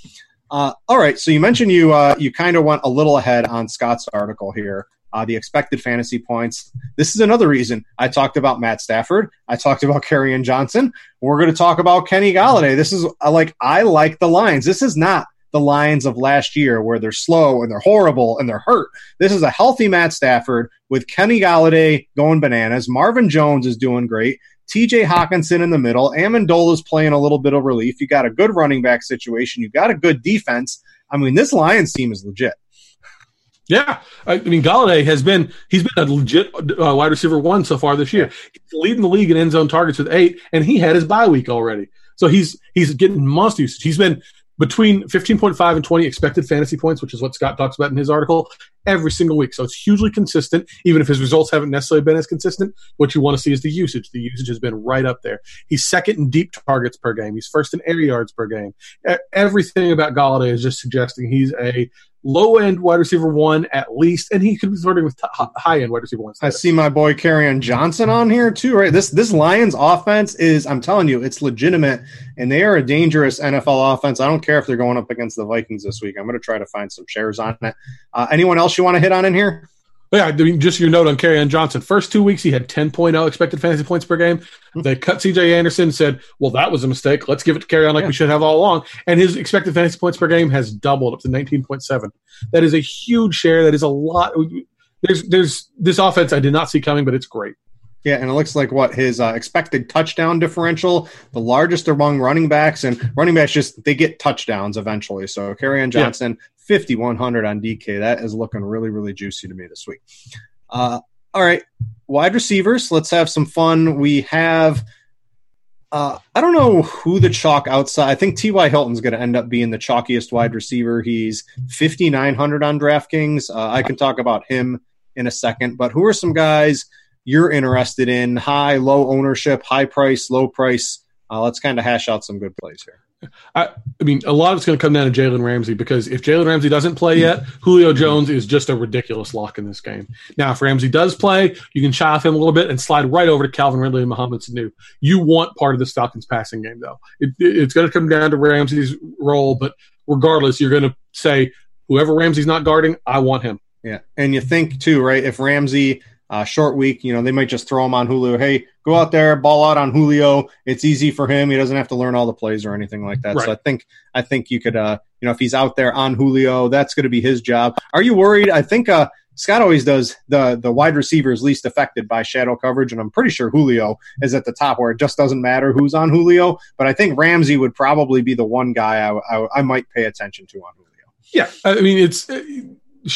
Uh, all right, so you mentioned you uh, you kind of went a little ahead on Scott's article here uh, the expected fantasy points. This is another reason I talked about Matt Stafford. I talked about Kerryon Johnson. We're going to talk about Kenny Golladay. This is uh, like I like the Lions. This is not the Lions of last year where they're slow and they're horrible and they're hurt. This is a healthy Matt Stafford with Kenny Golladay going bananas. Marvin Jones is doing great. TJ Hockenson in the middle. Amendola's playing a little bit of relief. You got a good running back situation. You got a good defense. I mean, this Lions team is legit. Yeah, I mean Golladay has been he's been a legit uh, wide receiver one so far this year. He's leading the league in end zone targets with eight, and he had his bye week already. So he's he's getting monster usage. He's been between 15.5 and 20 expected fantasy points, which is what Scott talks about in his article, every single week. So it's hugely consistent, even if his results haven't necessarily been as consistent. What you want to see is the usage. The usage has been right up there. He's second in deep targets per game. He's first in air yards per game. Everything about Golladay is just suggesting he's a low end wide receiver one at least, and he could be flirting with high end wide receiver one. I see my boy Kerryon Johnson on here too, right? This this Lions offense is, I'm telling you, it's legitimate, and they are a dangerous NFL offense. I don't care if they're going up against the Vikings this week. I'm going to try to find some shares on it. Uh, anyone else you want to hit on in here? Yeah, I mean, just your note on Kerryon Johnson. First two weeks, he had 10.0 expected fantasy points per game. Hmm. They cut CJ Anderson, said, well, that was a mistake. Let's give it to Kerryon like yeah. we should have all along. And his expected fantasy points per game has doubled up to 19.7. That is a huge share. That is a lot. There's, there's this offense I did not see coming, but it's great. Yeah, and it looks like what his uh, expected touchdown differential, the largest among running backs, and running backs just they get touchdowns eventually. So Kerryon Johnson, yeah. fifty one hundred on DK, that is looking really really juicy to me this week. Uh, All right, wide receivers. Let's have some fun. We have. Uh, I don't know who the chalk outside. I think T.Y. Hilton's going to end up being the chalkiest wide receiver. He's 5,900 on DraftKings. Uh, I can talk about him in a second, but who are some guys you're interested in? High, low ownership, high price, low price. Uh, let's kind of hash out some good plays here. I, I, mean, a lot of it's going to come down to Jalen Ramsey because if Jalen Ramsey doesn't play yet, Julio Jones is just a ridiculous lock in this game. Now, if Ramsey does play, you can shy off him a little bit and slide right over to Calvin Ridley and Mohamed Sanu. You want part of this Falcons passing game, though. It, it, it's going to come down to Ramsey's role, but regardless, you're going to say, whoever Ramsey's not guarding, I want him. Yeah. And you think, too, right? If Ramsey uh, short week, you know, they might just throw him on Julio. Hey, go out there, ball out on Julio. It's easy for him. He doesn't have to learn all the plays or anything like that. Right. So I think I think you could, uh, you know, if he's out there on Julio, that's going to be his job. Are you worried? I think uh, Scott always does the the wide receivers least affected by shadow coverage, and I'm pretty sure Julio is at the top where it just doesn't matter who's on Julio. But I think Ramsey would probably be the one guy I, I, I might pay attention to on Julio. Yeah, I mean it's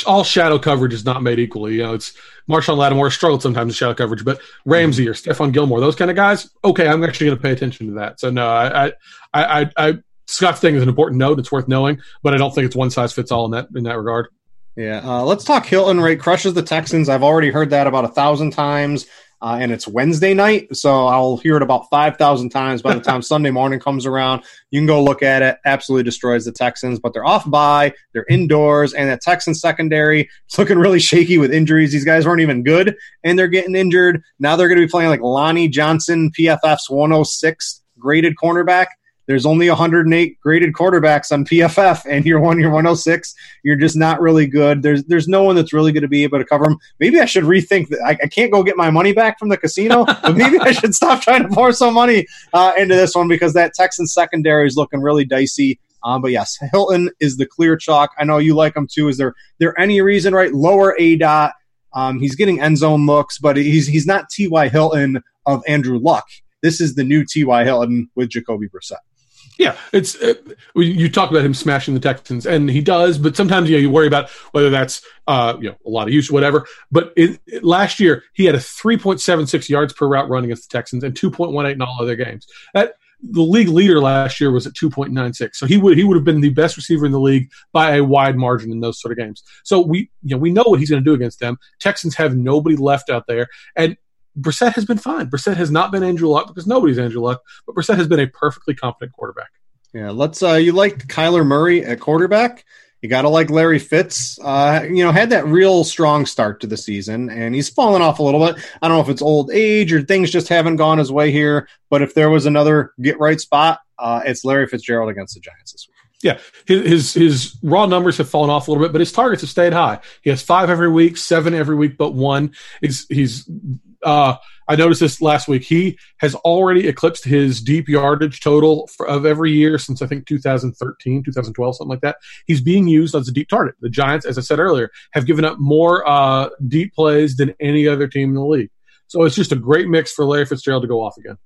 all shadow coverage is not made equally. You know, it's Marshon Lattimore struggled sometimes in shadow coverage, but Ramsey or Stephon Gilmore, those kind of guys, okay, I'm actually going to pay attention to that. So no, I, I, I, I Scott's thing is an important note. It's worth knowing, but I don't think it's one size fits all in that in that regard. Yeah, uh, let's talk Hilton. Right, crushes the Texans. I've already heard that about a thousand times uh, and it's Wednesday night, so I'll hear it about five thousand times by the time Sunday morning comes around. You can go look at it. Absolutely destroys the Texans, but they're off by, they're indoors, and that Texans secondary is looking really shaky with injuries. These guys weren't even good, and they're getting injured. Now they're going to be playing like Lonnie Johnson, PFF's 106 graded cornerback there's only 108 graded quarterbacks on PFF, and you're one, you're 106. You're just not really good. There's there's no one that's really going to be able to cover them. Maybe I should rethink that. I, I, can't go get my money back from the casino, but maybe I should stop trying to pour some money uh, into this one because that Texans secondary is looking really dicey. Um, but yes, Hilton is the clear chalk. I know you like him too. Is there there any reason right lower aDOT? Um, he's getting end zone looks, but he's he's not T.Y. Hilton of Andrew Luck. This is the new T.Y. Hilton with Jacoby Brissett. Yeah, it's uh, you talk about him smashing the Texans, and he does. But sometimes you know you worry about whether that's uh, you know a lot of use, whatever. But it, it, last year he had a 3.76 yards per route run against the Texans and 2.18 in all other games. That the league leader last year was at 2.96, so he would he would have been the best receiver in the league by a wide margin in those sort of games. So we you know we know what he's going to do against them. Texans have nobody left out there, and Brissett has been fine. Brissett has not been Andrew Luck because nobody's Andrew Luck, but Brissett has been a perfectly competent quarterback. Yeah, let's. Uh, you liked Kyler Murray at quarterback? You got to like Larry Fitz. Uh, you know, had that real strong start to the season, and he's fallen off a little bit. I don't know if it's old age or things just haven't gone his way here. But if there was another get right spot, uh, it's Larry Fitzgerald against the Giants this week. Yeah, his, his, his raw numbers have fallen off a little bit, but his targets have stayed high. He has five every week, seven every week, but one. He's he's uh, I noticed this last week. He has already eclipsed his deep yardage total for, of every year since I think 2013, 2012, something like that. He's being used as a deep target. The Giants, as I said earlier, have given up more uh, deep plays than any other team in the league. So it's just a great mix for Larry Fitzgerald to go off again.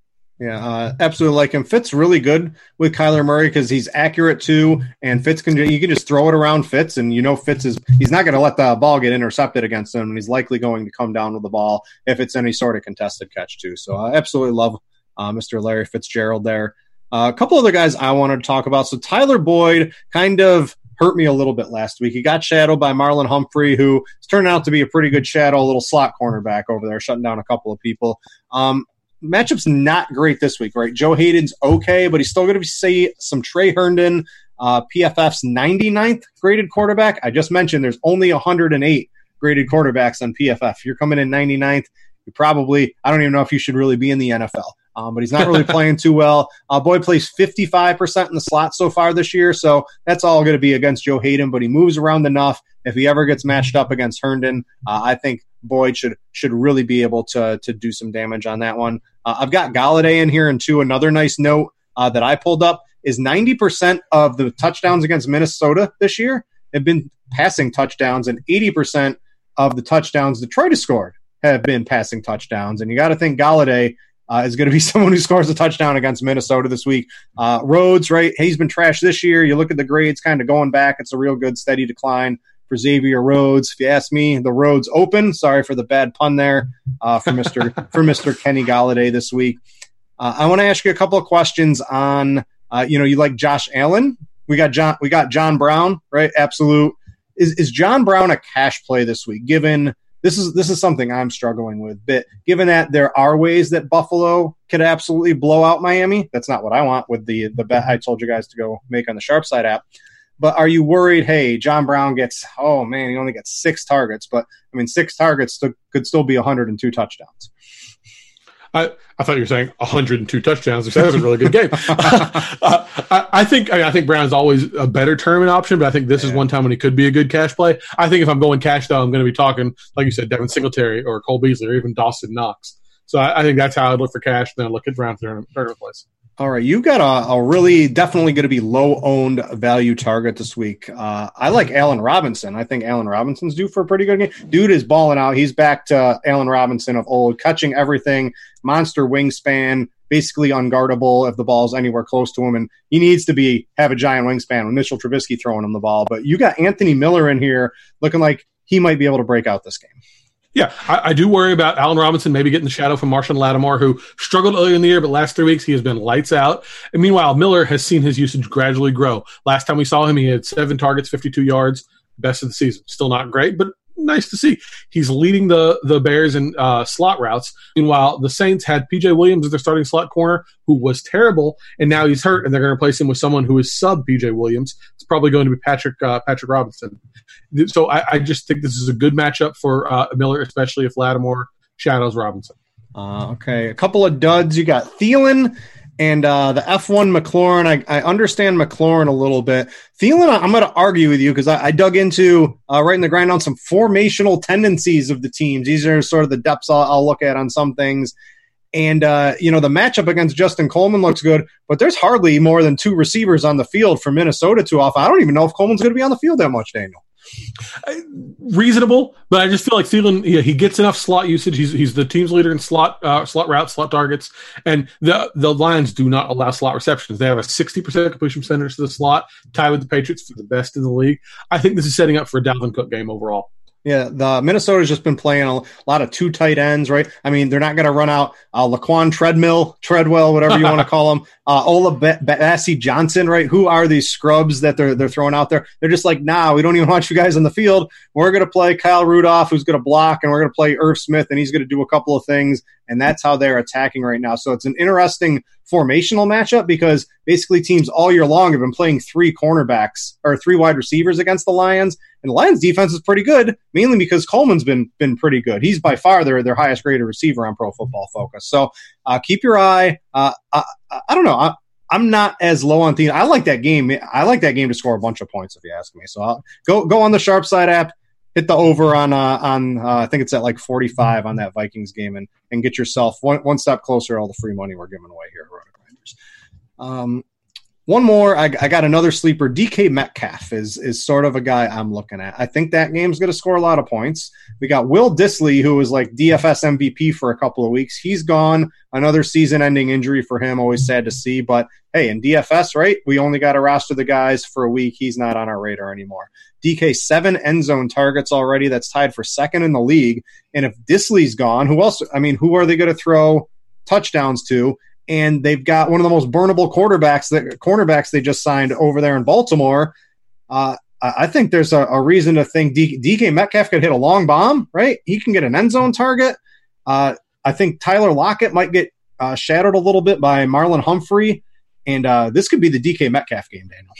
Yeah, uh, absolutely like him. Fitz really good with Kyler Murray because he's accurate too, and Fitz can you can just throw it around Fitz, and you know Fitz is he's not going to let the ball get intercepted against him, and he's likely going to come down with the ball if it's any sort of contested catch too. So I absolutely love uh, Mr. Larry Fitzgerald there. Uh, a couple other guys I wanted to talk about. So Tyler Boyd kind of hurt me a little bit last week. He got shadowed by Marlon Humphrey, who is turning out to be a pretty good shadow, a little slot cornerback over there, shutting down a couple of people. Um, matchup's not great this week, right? Joe Hayden's okay, but he's still going to see some Tre Herndon, uh, PFF's 99th graded quarterback. I just mentioned there's only 108 graded quarterbacks on PFF. You're coming in 99th, you probably, I don't even know if you should really be in the NFL. Um, but he's not really playing too well. Uh, Boyd plays 55% in the slot so far this year, so that's all going to be against Joe Hayden, but he moves around enough. If he ever gets matched up against Herndon, uh, I think Boyd should should really be able to to do some damage on that one. Uh, I've got Golladay in here, and two another nice note uh, that I pulled up is 90% of the touchdowns against Minnesota this year have been passing touchdowns, and 80% of the touchdowns Detroit has scored have been passing touchdowns. And you got to think Golladay uh, is going to be someone who scores a touchdown against Minnesota this week. Uh, Rhodes, right? He's been trashed this year. You look at the grades kind of going back. It's a real good steady decline for Xavier Rhodes. If you ask me, the road's open. Sorry for the bad pun there uh, for Mister for Mister Kenny Golladay this week. Uh, I want to ask you a couple of questions on. Uh, you know, you like Josh Allen. We got John. We got John Brown, right? Absolute. Is is John Brown a cash play this week? Given this is this is something I'm struggling with. But given that there are ways that Buffalo could absolutely blow out Miami, that's not what I want with the the bet I told you guys to go make on the Sharp Side app. But are you worried? Hey, John Brown gets oh man, he only gets six targets, but I mean six targets could still be 102 touchdowns. I, I thought you were saying 102 touchdowns. That was a really good game. uh, I, I, think I, mean, I think Brown's always a better tournament option, but I think this yeah. is one time when he could be a good cash play. I think if I'm going cash though, I'm going to be talking like you said, Devin Singletary or Cole Beasley or even Dawson Knox. So I, I think that's how I'd look for cash. Then I look at Brown tournament, tournament place. All right, you got a, a really definitely going to be low owned value target this week. Uh, I like Allen Robinson. I think Allen Robinson's due for a pretty good game. Dude is balling out. He's back to Allen Robinson of old, catching everything, monster wingspan, basically unguardable if the ball's anywhere close to him. And he needs to be have a giant wingspan with Mitchell Trubisky throwing him the ball. But you got Anthony Miller in here looking like he might be able to break out this game. Yeah, I, I, do worry about Allen Robinson maybe getting the shadow from Marshon Lattimore, who struggled earlier in the year, but last three weeks he has been lights out. And meanwhile, Miller has seen his usage gradually grow. Last time we saw him, he had seven targets, 52 yards, best of the season. Still not great, but nice to see. He's leading the the Bears in uh, slot routes. Meanwhile, the Saints had PJ Williams as their starting slot corner, who was terrible, and now he's hurt, and they're going to replace him with someone who is sub PJ Williams. It's probably going to be Patrick uh, Patrick Robinson. So I, I, just think this is a good matchup for uh, Miller, especially if Lattimore shadows Robinson. Uh, okay, a couple of duds. You got Thielen and uh, the F1 McLaurin, I, I, understand McLaurin a little bit. Thielen, I'm going to argue with you because I, I, dug into uh, right in the grind on some formational tendencies of the teams. These are sort of the depths I'll, I'll look at on some things. And, uh, you know, the matchup against Justin Coleman looks good, but there's hardly more than two receivers on the field for Minnesota too often. I don't even know if Coleman's going to be on the field that much, Daniel reasonable, but I just feel like Thielen, yeah, he gets enough slot usage. He's he's the team's leader in slot uh, slot routes, slot targets, and the the Lions do not allow slot receptions. They have a sixty percent completion percentage to the slot, tied with the Patriots for the best in the league. I think this is setting up for a Dalvin Cook game overall. Yeah, the Minnesota's just been playing a lot of two tight ends, right? I mean, they're not going to run out uh, Laquan Treadmill, Treadwell, whatever you want to call him, uh, Olabisi Johnson, right? Who are these scrubs that they're they're throwing out there? They're just like, nah, we don't even want you guys on the field. We're going to play Kyle Rudolph, who's going to block, and we're going to play Irv Smith, and he's going to do a couple of things, and that's how they're attacking right now. So it's an interesting formational matchup because basically teams all year long have been playing three cornerbacks or three wide receivers against the Lions and the Lions defense is pretty good, mainly because Coleman's been been pretty good. He's by far their their highest graded receiver on Pro Football Focus. So uh, keep your eye. Uh, I, I, don't know. I, I'm not as low on Thielen. I like that game. I like that game to score a bunch of points, if you ask me. So I'll go go on the sharp side app, hit the over on uh, on uh, I think it's at like 45 on that Vikings game, and and get yourself one one step closer all the free money we're giving away here. Um, one more, I, I, got another sleeper. DK Metcalf is is sort of a guy I'm looking at. I think that game's going to score a lot of points. We got Will Dissly, who was like DFS MVP for a couple of weeks. He's gone. Another season-ending injury for him. Always sad to see, but hey, in DFS, right? We only got to roster the guys for a week. He's not on our radar anymore. DK seven end zone targets already. That's tied for second in the league. And if Dissly's gone, who else? I mean, who are they going to throw touchdowns to? And they've got one of the most burnable quarterbacks that cornerbacks they just signed over there in Baltimore. Uh, I think there's a, a reason to think D- DK Metcalf could hit a long bomb, right? He can get an end zone target. Uh, I think Tyler Lockett might get uh, shadowed a little bit by Marlon Humphrey, and uh, this could be the DK Metcalf game, Daniel.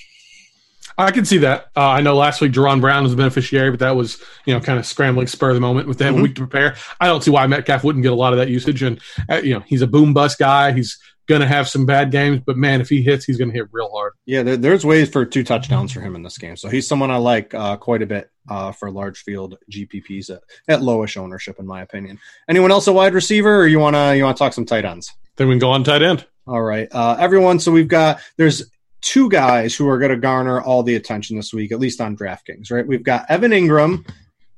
I can see that. Uh, I know last week Jaron Brown was a beneficiary, but that was you know kind of scrambling spur of the moment with them mm-hmm. a week to prepare. I don't see why Metcalf wouldn't get a lot of that usage, and uh, you know he's a boom bust guy. He's going to have some bad games, but man, if he hits, he's going to hit real hard. Yeah, there, there's ways for two touchdowns for him in this game, so he's someone I like uh, quite a bit uh, for large field GPPs at, at lowish ownership, in my opinion. Anyone else a wide receiver, or you want to you want to talk some tight ends? Then we can go on tight end. All right, uh, everyone. So we've got there's two guys who are going to garner all the attention this week, at least on DraftKings, right? We've got Evan Engram,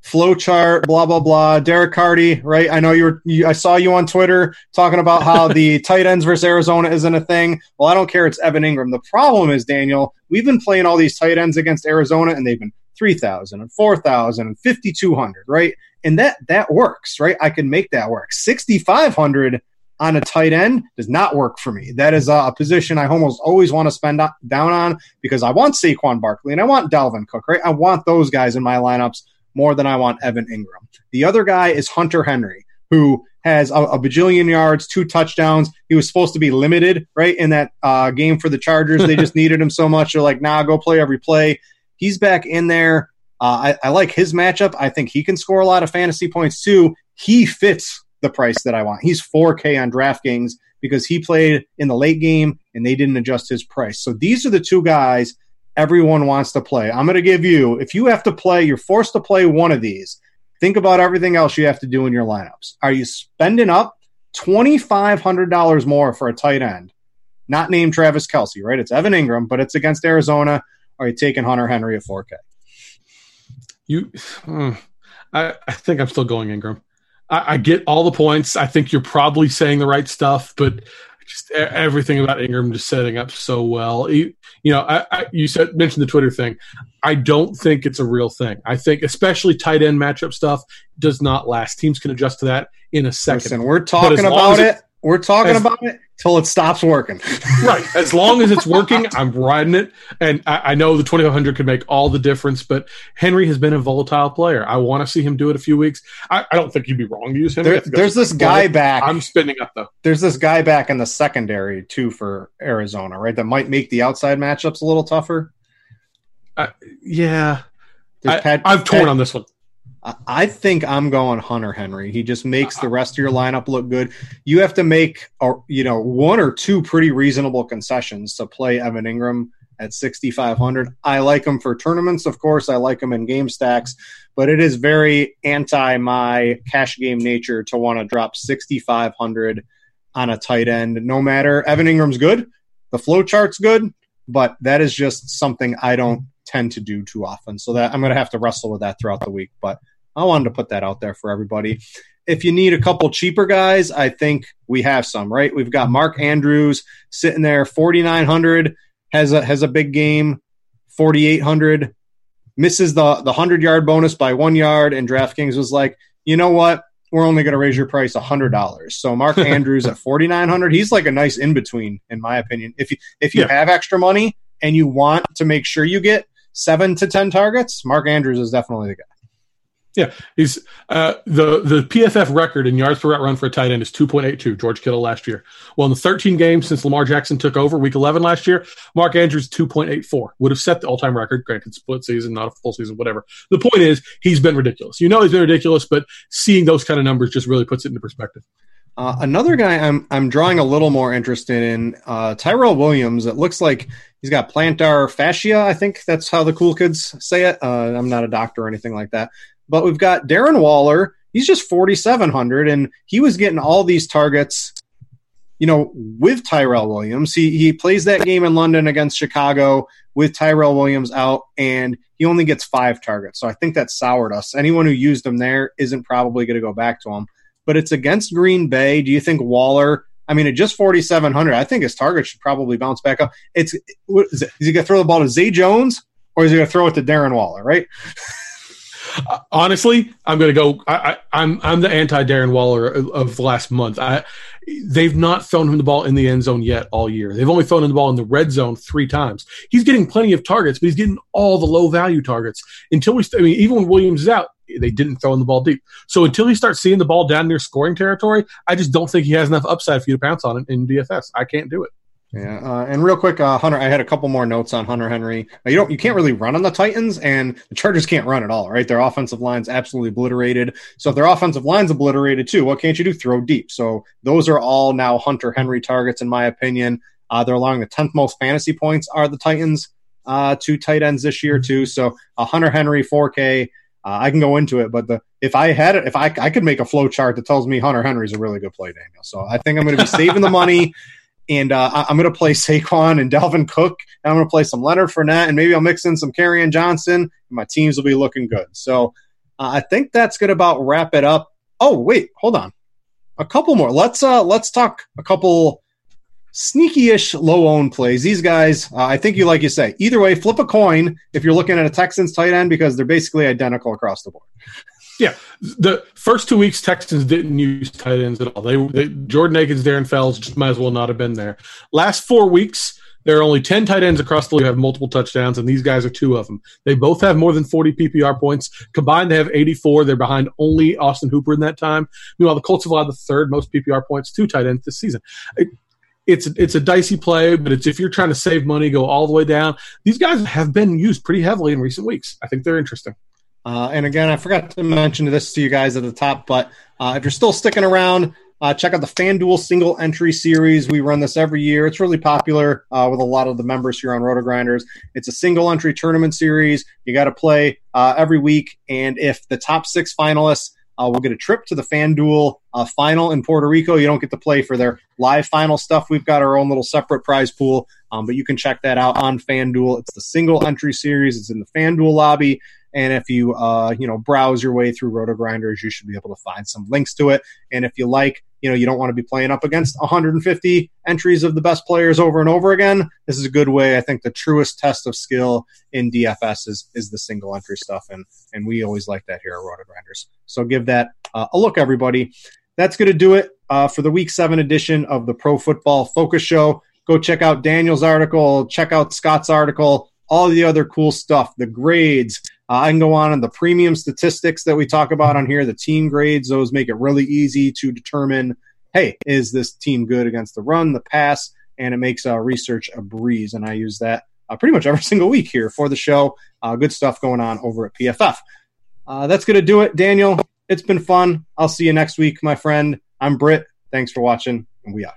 flowchart, blah blah blah. Derek Carty, right? I know you were. You, I saw you on Twitter talking about how the tight ends versus Arizona isn't a thing. Well, I don't care. It's Evan Engram. The problem is Daniel. We've been playing all these tight ends against Arizona, and they've been 3000 and 4000 and 5200 right and that that works right i can make that work 6500 on a tight end does not work for me that is a, position i almost always want to spend down on because i want Saquon Barkley and i want Dalvin Cook right i want those guys in my lineups more than i want Evan Engram. the other guy is Hunter Henry who has a, a, bajillion yards, two touchdowns. He was supposed to be limited, right, in that uh, game for the Chargers. They just needed him so much. They're like, nah, go play every play. He's back in there. Uh, I, I like his matchup. I think he can score a lot of fantasy points too. He fits the price that I want. He's 4K on DraftKings because he played in the late game and they didn't adjust his price. So these are the two guys everyone wants to play. I'm going to give you, if you have to play, you're forced to play one of these. Think about everything else you have to do in your lineups. Are you spending up $2,500 more for a tight end? Not named Travis Kelce, right? It's Evan Engram, but it's against Arizona. Are you taking Hunter Henry at 4K? You, hmm, I, I think I'm still going Engram. I, I get all the points. I think you're probably saying the right stuff, but just everything about Engram just setting up so well. You, you know, I, I, you said mentioned the Twitter thing. I don't think it's a real thing. I think, especially tight end matchup stuff, does not last. Teams can adjust to that in a second. Listen, we're talking about it. We're talking as, about it till it stops working. right. As long as it's working, I'm riding it. And I, I know the 2500 could make all the difference, but Henry has been a volatile player. I want to see him do it a few weeks. I, I don't think you'd be wrong to use him. There, there's this guy back. I'm spinning up though. There's this guy back in the secondary too for Arizona, right? That might make the outside matchups a little tougher. Uh, yeah. I, Pat, I've torn Pat, on this one. I think I'm going Hunter Henry. He just makes the rest of your lineup look good. You have to make, a, you know, one or two pretty reasonable concessions to play Evan Engram at 6,500. I like him for tournaments, of course. I like him in game stacks, but it is very anti my cash game nature to want to drop 6,500 on a tight end. No matter Evan Engram's good, the flow chart's good, but that is just something I don't tend to do too often. So that I'm going to have to wrestle with that throughout the week. But I wanted to put that out there for everybody. If you need a couple cheaper guys, I think we have some, right? We've got Mark Andrews sitting there, 4,900, has a, has a big game, 4,800, misses the, the 100 yard bonus by one yard, and DraftKings was like, you know what? We're only going to raise your price $100. So Mark Andrews at 4,900, he's like a nice in between, in my opinion. If you, if you yeah. have extra money and you want to make sure you get seven to 10 targets, Mark Andrews is definitely the guy. Yeah, he's uh, the the PFF record in yards per route run for a tight end is 2.82. George Kittle last year. Well, in the 13 games since Lamar Jackson took over, Week 11 last year, Mark Andrews 2.84 would have set the all time record. Granted, split season, not a full season, whatever. The point is, he's been ridiculous. You know, he's been ridiculous, but seeing those kind of numbers just really puts it into perspective. Uh, another guy I'm I'm drawing a little more interested in uh, Tyrell Williams. It looks like he's got plantar fascia. I think that's how the cool kids say it. Uh, I'm not a doctor or anything like that, but we've got Darren Waller. He's just 4,700, and he was getting all these targets, you know, with Tyrell Williams. He, he plays that game in London against Chicago with Tyrell Williams out, and he only gets five targets. So I think that soured us. Anyone who used him there isn't probably going to go back to him. But it's against Green Bay. Do you think Waller? I mean, at just 4,700, I think his target should probably bounce back up. It's is, it? is he going to throw the ball to Zay Jones or is he going to throw it to Darren Waller? Right. Uh, honestly, I'm going to go. I, am I'm, I'm the anti Darren Waller of, of last month. I, they've not thrown him the ball in the end zone yet all year. They've only thrown him the ball in the red zone three times. He's getting plenty of targets, but he's getting all the low value targets until we. I mean, even when Williams is out, they didn't throw in the ball deep. So until he starts seeing the ball down near scoring territory, I just don't think he has enough upside for you to pounce on it in DFS. I can't do it. Yeah, uh, and real quick, uh, Hunter, I had a couple more notes on Hunter Henry. Uh, you don't, you can't really run on the Titans, and the Chargers can't run at all, right? Their offensive line's absolutely obliterated. So if their offensive line's obliterated too, what can't you do? Throw deep. So those are all now Hunter Henry targets, in my opinion. Uh, they're allowing the tenth most fantasy points are the Titans uh, two tight ends this year too. So uh, Hunter Henry, 4K. Uh, I can go into it, but the if I had it, if I I could make a flow chart that tells me Hunter Henry's a really good play, Daniel. So I think I'm going to be saving the money. and uh, I'm going to play Saquon and Dalvin Cook. And I'm going to play some Leonard Fournette, and maybe I'll mix in some Kerryon Johnson. And my teams will be looking good. So uh, I think that's going to about wrap it up. Oh wait, hold on, a couple more. Let's uh let's talk a couple sneaky-ish low-owned plays. These guys, uh, I think you like you say. Either way, flip a coin if you're looking at a Texans tight end because they're basically identical across the board. Yeah, the first two weeks Texans didn't use tight ends at all. They, they Jordan Akins, Darren Fells just might as well not have been there. Last four weeks, there are only 10 tight ends across the league who have multiple touchdowns, and these guys are two of them. They both have more than 40 PPR points. Combined, they have 84. They're behind only Austin Hooper in that time. Meanwhile, the Colts have allowed the third most PPR points to tight ends this season. It, it's it's a dicey play, but it's if you're trying to save money, go all the way down. These guys have been used pretty heavily in recent weeks. I think they're interesting. Uh, and again, I forgot to mention this to you guys at the top, but uh, if you're still sticking around, uh, check out the FanDuel single entry series. We run this every year. It's really popular uh, with a lot of the members here on RotoGrinders. It's a single entry tournament series. You got to play uh, every week, and if the top six finalists uh, will get a trip to the FanDuel uh, final in Puerto Rico. You don't get to play for their live final stuff. We've got our own little separate prize pool, um, but you can check that out on FanDuel. It's the single entry series. It's in the FanDuel lobby. And if you uh, you know browse your way through RotoGrinders, you should be able to find some links to it. And if you like, you know, you don't want to be playing up against 150 entries of the best players over and over again. This is a good way. I think the truest test of skill in DFS is is the single entry stuff, and and we always like that here at RotoGrinders. So give that uh, a look, everybody. That's going to do it uh, for the Week Seven edition of the Pro Football Focus Show. Go check out Daniel's article. Check out Scott's article. All the other cool stuff, the grades, uh, I can go on and the premium statistics that we talk about on here, the team grades, those make it really easy to determine, hey, is this team good against the run, the pass, and it makes uh, research a breeze. And I use that uh, pretty much every single week here for the show. Uh, good stuff going on over at PFF. Uh, that's going to do it, Daniel. It's been fun. I'll see you next week, my friend. I'm Brit. Thanks for watching, and we out.